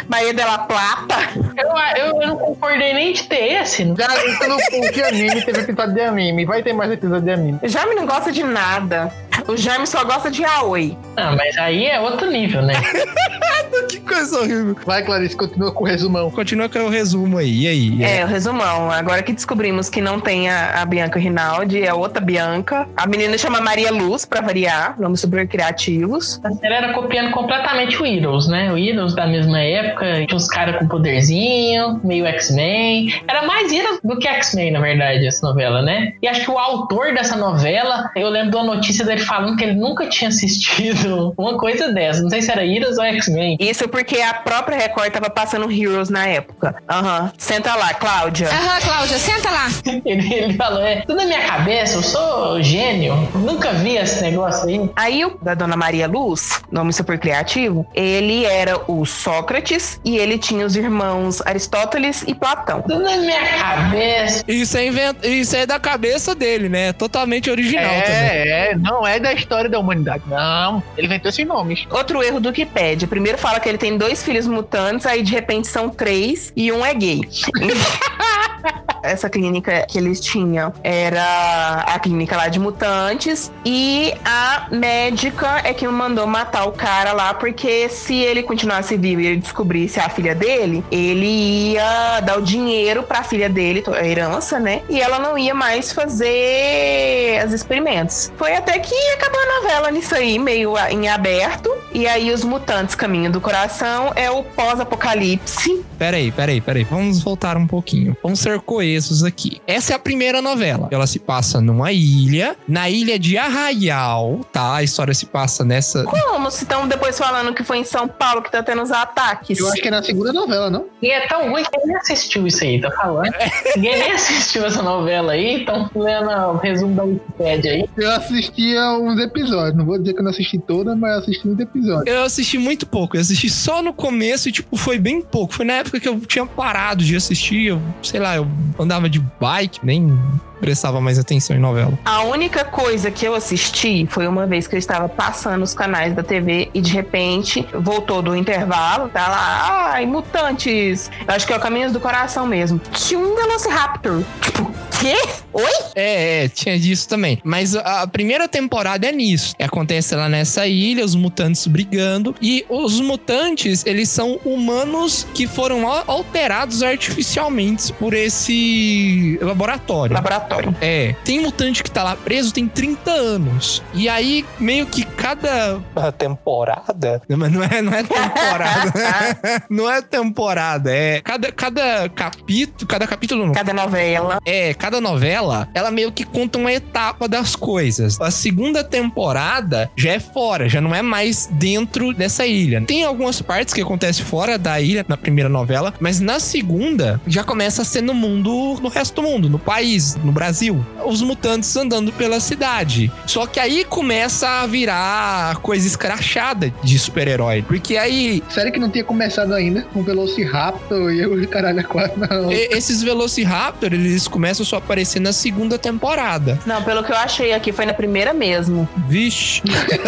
Maria de la Plata. Eu, eu, eu não concordei nem de ter esse. Garanto no cu que anime teve episódio de anime. Vai ter mais episódio de anime. O Jaime não gosta de nada. O Jaime só gosta de Aoi. Ah, mas aí é outro nível, né? que coisa horrível. Vai, Clarice, continua com o resumão. Continua com o resumo aí. E aí? É, o resumão. Agora que descobrimos que não tem a, a Bianca Rinaldi, é outra Bianca. A menina chama Maria Luz, pra variar. Nomes super criativos. A série era copiando completamente o Heroes, né? O Heroes da mesma época, tinha uns caras com poderzinho, meio X-Men. Era mais Heroes do que X-Men, na verdade, essa novela, né? E acho que o autor dessa novela, eu lembro de uma notícia dele falando que ele nunca tinha assistido uma coisa dessa. Não sei se era Heroes ou X-Men. Isso porque a própria Record tava passando Heroes na época. Aham. Senta lá, Cláudia. Aham, Cláudia, senta lá. Ele, ele falou, é, tudo na minha cabeça, eu sou gênio. Nunca vi esse negócio aí. Aí o da Dona Maria Luz, nome super criativo, ele era o Sócrates e ele tinha os irmãos Aristóteles e Platão. Tudo na minha cabeça. Isso é, invent... Isso é da cabeça dele, né? Totalmente original também. É, é, não é da história da humanidade. Não, ele inventou esses nomes. Outro erro do Wikipedia. Primeiro fala que ele tem dois filhos mutantes, aí de repente são três e um é gay. Essa clínica que eles tinham era a clínica lá de mutantes. E a médica é que mandou matar o cara lá, porque se ele continuasse vivo e ele descobrisse a filha dele, ele ia dar o dinheiro pra filha dele, a herança, né? E ela não ia mais fazer os experimentos. Foi até que acabou a novela nisso aí, meio a- em aberto. E aí os mutantes Caminho do Coração é o pós-apocalipse. Peraí, peraí, peraí. Vamos voltar um pouquinho. Vamos ser coesos aqui. Essa é a primeira novela. Ela se passa numa ilha, na ilha de Arraial, tá? A história se passa nessa. Como se estão depois falando que foi em São Paulo que tá tendo os ataques? Eu acho que é na segunda novela, não? E é tão ruim que ninguém assistiu isso aí, tá falando? Ninguém nem assistiu essa novela aí, então lendo o resumo da Wikipédia aí. Eu assistia uns episódios. Não vou dizer que eu não assisti toda, mas eu assisti uns episódios. Eu assisti muito pouco. Eu assisti só no começo e, tipo, foi bem pouco. Foi na época que eu tinha parado de assistir. Eu, sei lá, eu andava de bike, nem prestava mais atenção em novela. A única coisa que eu assisti foi uma vez que eu estava passando os canais da TV e de repente voltou do intervalo, tá lá, ai, mutantes. Eu acho que é o Caminhos do Coração mesmo. Tinha um Velociraptor. Tipo, quê? Oi? É, é, tinha disso também. Mas a, a primeira temporada é nisso. Acontece lá nessa ilha, os mutantes brigando. E os mutantes, eles são humanos que foram al- alterados artificialmente por esse laboratório. Laboratório. É. Tem mutante que tá lá preso tem 30 anos. E aí, meio que cada. Temporada? Não, mas não é, não é temporada. não é temporada. É. Cada, cada capítulo. Cada capítulo não. Cada novela. É, cada novela, ela meio que conta uma etapa das coisas. A segunda temporada já é fora, já não é mais dentro dessa ilha. Tem algumas partes que acontecem fora da ilha na primeira novela, mas na segunda já começa a ser no mundo, no resto do mundo, no país, no Brasil. Os mutantes andando pela cidade. Só que aí começa a virar coisa escrachada de super-herói. Porque aí Sério que não tinha começado ainda com Velociraptor e eu, caralho, quase não. e- esses Velociraptor, eles começam só aparecer na segunda temporada. Não, pelo que eu achei aqui, foi na primeira mesmo. Vixe.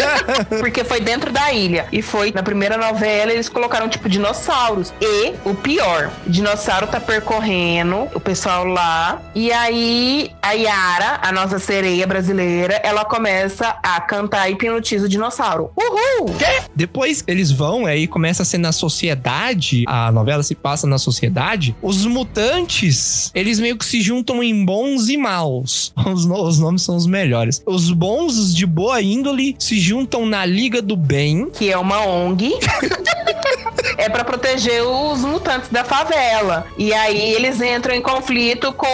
Porque foi dentro da ilha. E foi na primeira novela, eles colocaram tipo dinossauros. E o pior, o dinossauro tá percorrendo o pessoal lá. E aí a Yara, a nossa sereia brasileira, ela começa a cantar e hipnotiza o dinossauro. Uhul! Depois eles vão, aí começa a ser na sociedade, a novela se passa na sociedade. Os mutantes, eles meio que se juntam em bons e maus. Os, no- os nomes são os melhores. Os bons, os de boa índole, se juntam na Liga do Bem. Que é uma ONG. é pra proteger os mutantes da favela. E aí eles entram em conflito com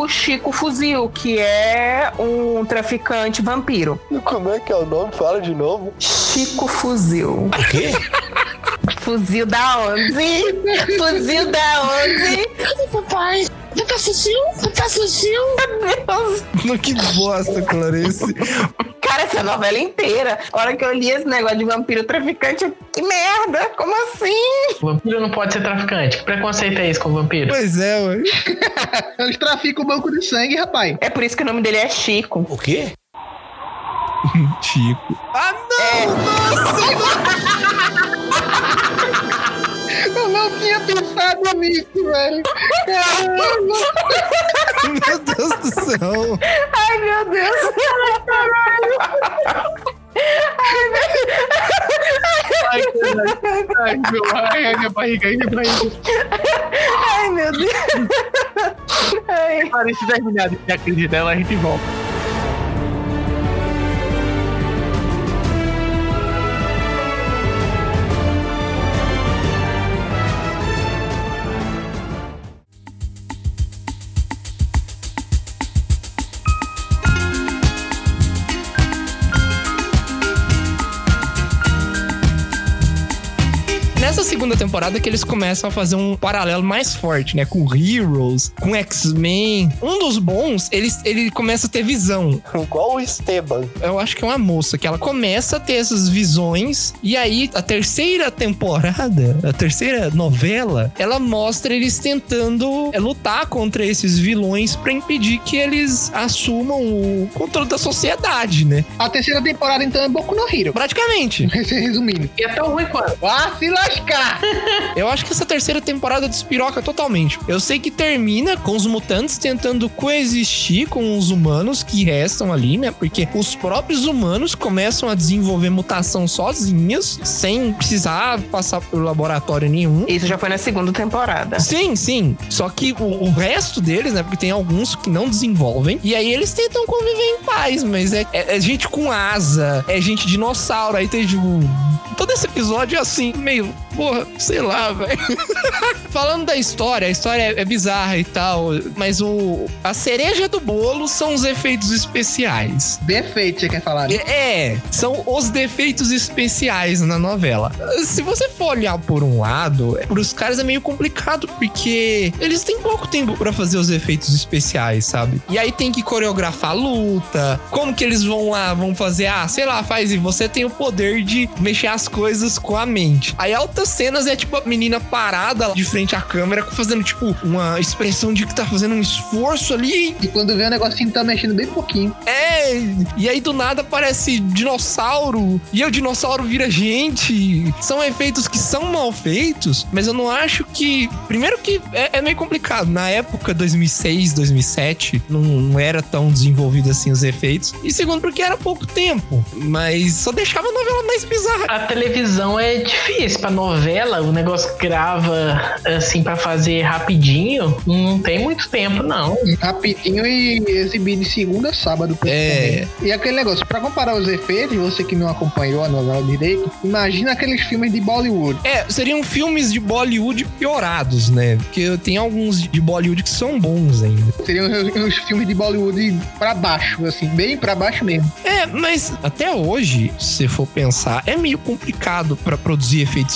o Chico Fuzil, que é um traficante vampiro. Como é que é o nome? Fala de novo. Chico Fuzil. O quê? Fuzil da onde? Fuzil da onde? Papai, papai fuzil, papai fuzil. Meu Deus. Que bosta, Clarice. Cara, essa novela inteira. A hora que eu li esse negócio de vampiro traficante, eu, que merda! Como assim? Vampiro não pode ser traficante. Que preconceito é esse com vampiro? Pois é, ué. Eles traficam o banco de sangue, rapaz. É por isso que o nome dele é Chico. O quê? Chico. Ah, Eu não tinha pensado nisso, velho. Caramba. Meu Deus do céu. Ai, meu Deus. Ai, caralho. Ai, meu, ai, ai, minha barriga, ai, minha barriga. Ai, meu Deus. Ai. Parece terminar de crise dela, a gente volta. Nessa segunda temporada que eles começam a fazer um paralelo mais forte, né? Com Heroes, com X-Men. Um dos bons, ele, ele começa a ter visão. Igual o Esteban. Eu acho que é uma moça que ela começa a ter essas visões. E aí, a terceira temporada, a terceira novela, ela mostra eles tentando é, lutar contra esses vilões pra impedir que eles assumam o controle da sociedade, né? A terceira temporada, então, é Boku no Hero. Praticamente. Resumindo. E é tão ruim quanto. Ah, se Eu acho que essa terceira temporada despiroca totalmente. Eu sei que termina com os mutantes tentando coexistir com os humanos que restam ali, né? Porque os próprios humanos começam a desenvolver mutação sozinhos, sem precisar passar por laboratório nenhum. Isso já foi na segunda temporada. Sim, sim. Só que o, o resto deles, né? Porque tem alguns que não desenvolvem. E aí eles tentam conviver em paz, mas é, é- é gente com asa, é gente dinossauro. Aí tem, tipo. Todo esse episódio é assim, meio. Porra, sei lá, velho. Falando da história, a história é, é bizarra e tal, mas o a cereja do bolo são os efeitos especiais. Defeito, você quer falar? né? É, são os defeitos especiais na novela. Se você for olhar por um lado, pros caras é meio complicado, porque eles têm pouco tempo pra fazer os efeitos especiais, sabe? E aí tem que coreografar a luta, como que eles vão lá, vão fazer, ah, sei lá, faz e você tem o poder de mexer as coisas com a mente. Aí cenas é tipo a menina parada de frente à câmera, fazendo tipo uma expressão de que tá fazendo um esforço ali E quando vê o negocinho tá mexendo bem pouquinho. é, e aí do nada aparece dinossauro, e aí o dinossauro vira gente. São efeitos que são mal feitos, mas eu não acho que. Primeiro que é, é meio complicado. Na época 2006, 2007, não, não era tão desenvolvido assim os efeitos. E segundo, porque era pouco tempo, mas só deixava a novela mais bizarra. A televisão é difícil. Pra novela, o negócio que grava assim pra fazer rapidinho, não tem muito tempo, não. Rapidinho e exibido de segunda a sábado. É. E aquele negócio, pra comparar os efeitos, você que não acompanhou a novela direito, imagina aqueles filmes de Bollywood. É, seriam filmes de Bollywood piorados, né? Porque tem alguns de Bollywood que são bons ainda. Seriam os, filmes de Bollywood pra baixo, assim, bem pra baixo mesmo. É, mas até hoje, se for pensar, é meio complicado pra produzir efeito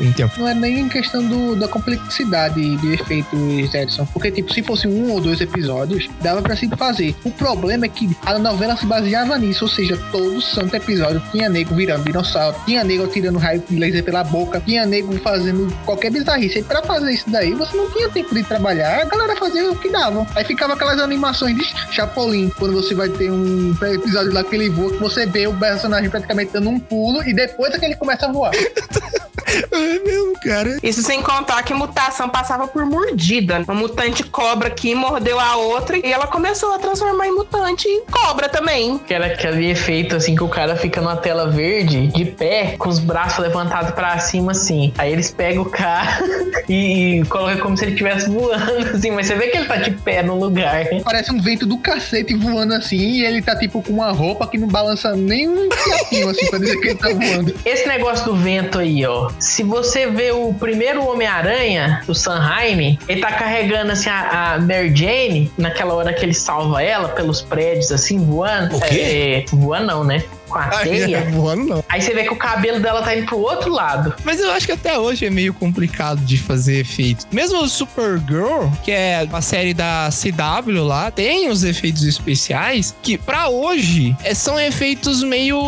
em tempo. Não é nem em questão do, da complexidade de efeitos, Edson. Porque, tipo, se fosse um ou dois episódios, dava pra se fazer. O problema é que a novela se baseava nisso, ou seja, todo santo episódio tinha nego virando dinossauro, tinha nego tirando raio de laser pela boca, tinha nego fazendo qualquer bizarrice. E pra fazer isso daí, você não tinha tempo de trabalhar, a galera fazia o que dava. Aí ficava aquelas animações de Chapolin, quando você vai ter um episódio lá que ele voa, que você vê o personagem praticamente dando um pulo e depois é que ele começa a voar. É mesmo, cara. Isso sem contar que mutação passava por mordida. Uma mutante cobra que mordeu a outra e ela começou a transformar em mutante em cobra também. Que era aquele efeito assim que o cara fica numa tela verde, de pé, com os braços levantados pra cima, assim. Aí eles pegam o cara e, e colocam como se ele estivesse voando, assim. Mas você vê que ele tá de pé no lugar. Parece um vento do cacete voando assim, e ele tá tipo com uma roupa que não balança nem um fiapinho, assim, pra dizer que ele tá voando. Esse negócio do vento aí, ó. Se você vê o primeiro Homem-Aranha, o Sanheim, ele tá carregando assim a, a Mary Jane, naquela hora que ele salva ela pelos prédios, assim, voando. O quê? É, voando não, né? Com a teia. voando não. Aí você vê que o cabelo dela tá indo pro outro lado. Mas eu acho que até hoje é meio complicado de fazer efeito. Mesmo o Supergirl, que é a série da CW lá, tem os efeitos especiais que pra hoje é- são efeitos meio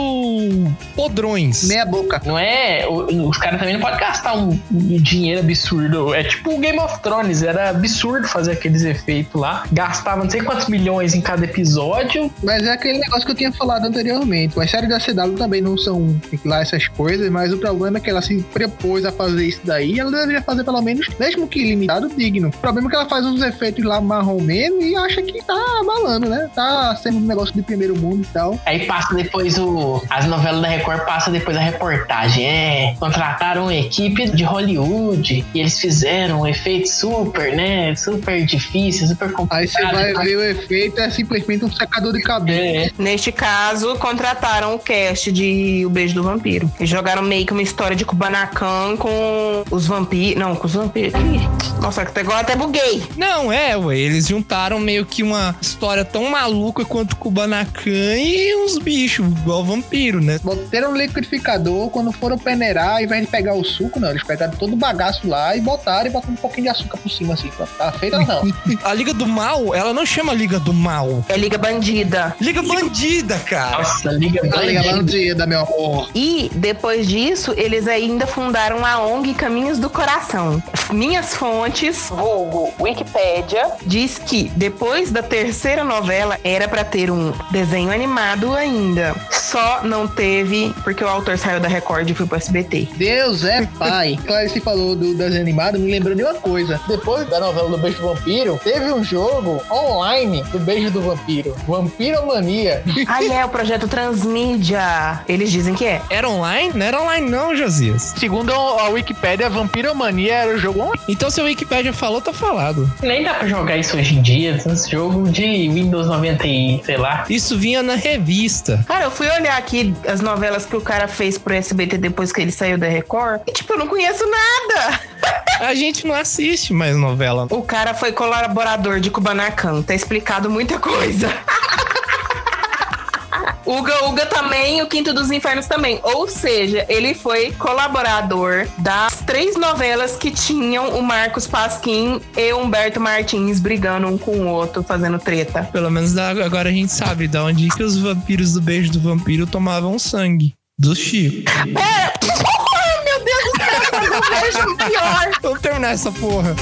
podrões. Meia boca. Não é. Os caras também não podem gastar um um dinheiro absurdo. É tipo o Game of Thrones, era absurdo fazer aqueles efeitos lá. Gastava não sei quantos milhões em cada episódio. Mas é aquele negócio que eu tinha falado anteriormente. As séries da CW também não são lá essas coisas, mas o problema é que ela se propôs a fazer isso daí. Ela deveria fazer pelo menos, mesmo que limitado, digno. O problema é que ela faz uns efeitos lá marrom mesmo e acha que tá abalando, né? Tá sendo um negócio de primeiro mundo e tal. Aí passa depois o. As novelas da Record passa depois a reportagem. É. Contrataram uma equipe de Hollywood e eles fizeram um efeito super, né? Super difícil, super complicado. Aí você vai ver o efeito, é simplesmente um secador de cabelo. É. Neste caso, contrataram o cast de O Beijo do Vampiro. E jogaram meio que uma história de Kubanacan com os vampiros. Não, com os vampiros. Nossa, até agora até buguei. Não, é, ué. Eles juntaram meio que uma história tão maluca quanto Kubanacan e uns bichos, igual vampiro, né? Botaram um liquidificador, quando foram peneirar, ao invés de pegar o suco, não, eles pegaram todo o bagaço lá e botaram e botaram um pouquinho de açúcar por cima, assim. Tá feita não. A Liga do Mal, ela não chama Liga do Mal. É Liga Bandida. Liga Bandida, cara. Nossa, Liga Tá da meu amor. E depois disso, eles ainda fundaram a ONG Caminhos do Coração. Minhas fontes, vulgo Wikipédia, diz que depois da terceira novela era pra ter um desenho animado ainda. Só não teve porque o autor saiu da Record e foi pro SBT. Deus é pai. Clarice falou do desenho animado, me lembrou de uma coisa. Depois da novela do Beijo do Vampiro, teve um jogo online do Beijo do Vampiro. Vampiromania. Ah, é, o projeto Transmídia. Eles dizem que é. Era online? Não era online não, Josias. Segundo a Wikipédia, Vampiromania era o jogo online. Então se a Wikipédia falou, tá falado. Nem dá pra jogar isso hoje em dia. Esse jogo de Windows 90 e sei lá. Isso vinha na revista. Cara, eu fui olhar aqui as novelas que o cara fez pro SBT depois que ele saiu da Record. E, tipo, eu não conheço nada. A gente não assiste mais novela. O cara foi colaborador de Kubanacan. Tá explicado muita coisa. Uga Uga também, o Quinto dos Infernos também. Ou seja, ele foi colaborador das três novelas que tinham o Marcos Pasquim e o Humberto Martins brigando um com o outro, fazendo treta. Pelo menos agora a gente sabe de onde que os vampiros do beijo do vampiro tomavam sangue. Do Chico. É! Ai, meu Deus do céu, eu vejo pior. Vamos terminar essa porra.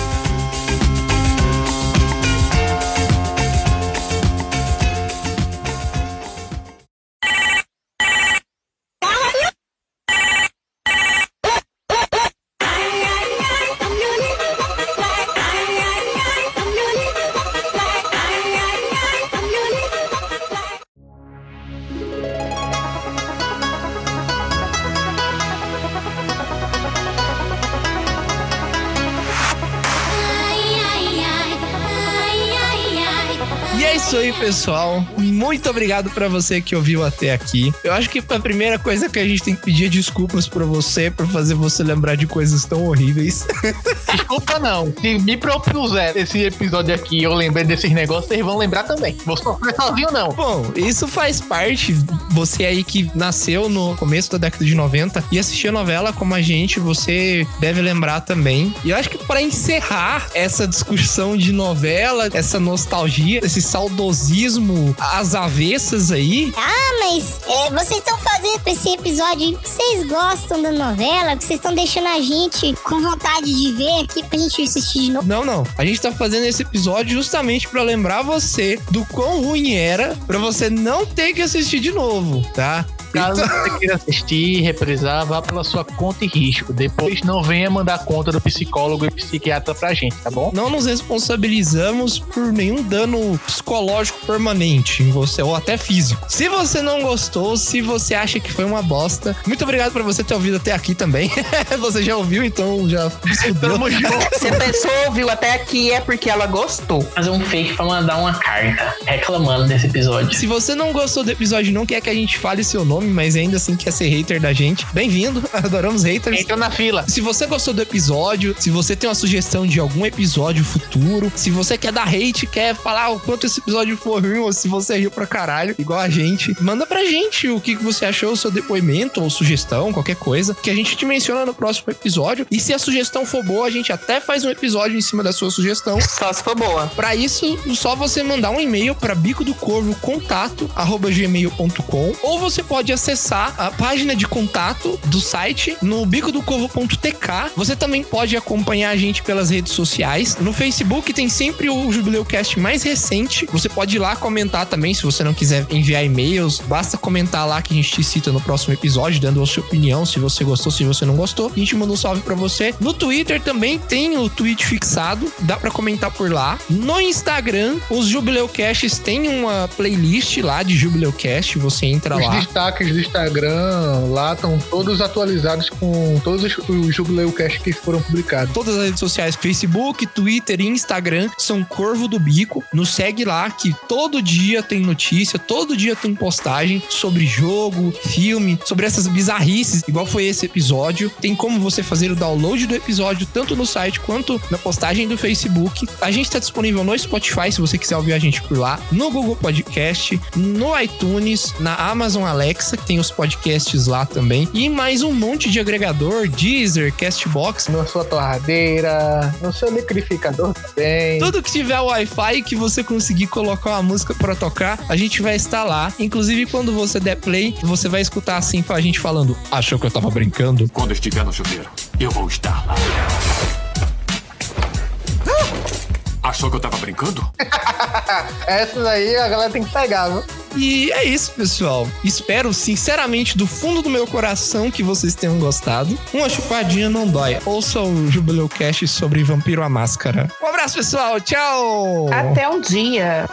Pessoal. Muito obrigado pra você que ouviu até aqui. Eu acho que a primeira coisa que a gente tem que pedir é desculpas pra você por fazer você lembrar de coisas tão horríveis. Desculpa não. Se me propuser esse episódio aqui e eu lembrei desses negócios, vocês vão lembrar também. Vou sofrer sozinho não. Bom, isso faz parte. Você aí que nasceu no começo da década de 90 e assistiu a novela como a gente, você deve lembrar também. E eu acho que pra encerrar essa discussão de novela, essa nostalgia, esse saudosismo às avessas aí, Ah, mas é, vocês estão fazendo esse episódio, vocês gostam da novela, vocês estão deixando a gente com vontade de ver aqui pra gente assistir de novo. Não, não. A gente tá fazendo esse episódio justamente pra lembrar você do quão ruim era pra você não ter que assistir de novo, tá? Caso você queira assistir, reprisar, vá pela sua conta e risco. Depois não venha mandar conta do psicólogo e psiquiatra pra gente, tá bom? Não nos responsabilizamos por nenhum dano psicológico permanente em você, ou até físico. Se você não gostou, se você acha que foi uma bosta, muito obrigado por você ter ouvido até aqui também. você já ouviu, então já Tamo junto. Se a pessoa ouviu até aqui é porque ela gostou. Fazer um fake pra mandar uma carta reclamando desse episódio. Se você não gostou do episódio e não quer que a gente fale seu nome, mas ainda assim quer ser hater da gente, bem-vindo. Adoramos haters. Entra na fila. Se você gostou do episódio, se você tem uma sugestão de algum episódio futuro, se você quer dar hate, quer falar o quanto esse episódio foi ruim, ou se você riu pra caralho, igual a gente, manda pra gente o que você achou, o seu depoimento ou sugestão, qualquer coisa, que a gente te menciona no próximo episódio. E se a sugestão for boa, a gente até faz um episódio em cima da sua sugestão. Só se for boa. Pra isso, só você mandar um e-mail para bico do corvo contato arroba gmail.com ou você pode acessar a página de contato do site no bico do corvo.tk. Você também pode acompanhar a gente pelas redes sociais. No Facebook tem sempre o Jubileu Cast mais recente. Você pode ir lá comentar também se você não quiser enviar e-mails. Basta comentar lá que a gente te cita no próximo episódio, dando a sua opinião, se você gostou, se você não gostou. A gente manda um salve pra você. No Twitter também tem o tweet fixado, dá pra comentar por lá. No Instagram, os Jubileu Casts têm uma playlist lá de Jubileu Cast, você entra Os lá. Destaques do Instagram lá estão todos atualizados com todos os, os Jubileu Cast que foram publicados. Todas as redes sociais, Facebook, Twitter e Instagram, são Corvo do Bico. Nos segue lá que todo dia tem notícia, todo dia tem postagem sobre jogo, filme, sobre essas bizarrices, igual foi esse episódio. Tem como você fazer o download do episódio tanto no site quanto na postagem do Facebook. A gente está disponível no Spotify, se você quiser ouvir a gente por lá, no Google Podcast, no iTunes, na Amazon Alexa nossa, que tem os podcasts lá também. E mais um monte de agregador, Deezer, Castbox. Na sua torradeira, no seu liquidificador também. Tudo que tiver Wi-Fi que você conseguir colocar uma música pra tocar, a gente vai estar lá. Inclusive, quando você der play, você vai escutar assim a gente falando: Achou que eu tava brincando? Quando estiver no chuveiro, eu vou estar lá. Achou que eu tava brincando? Essa daí a galera tem que pegar, viu? E é isso, pessoal. Espero sinceramente do fundo do meu coração que vocês tenham gostado. Uma chupadinha não dói. Ouça o Jubileu Cast sobre Vampiro a Máscara. Um abraço, pessoal. Tchau. Até um dia.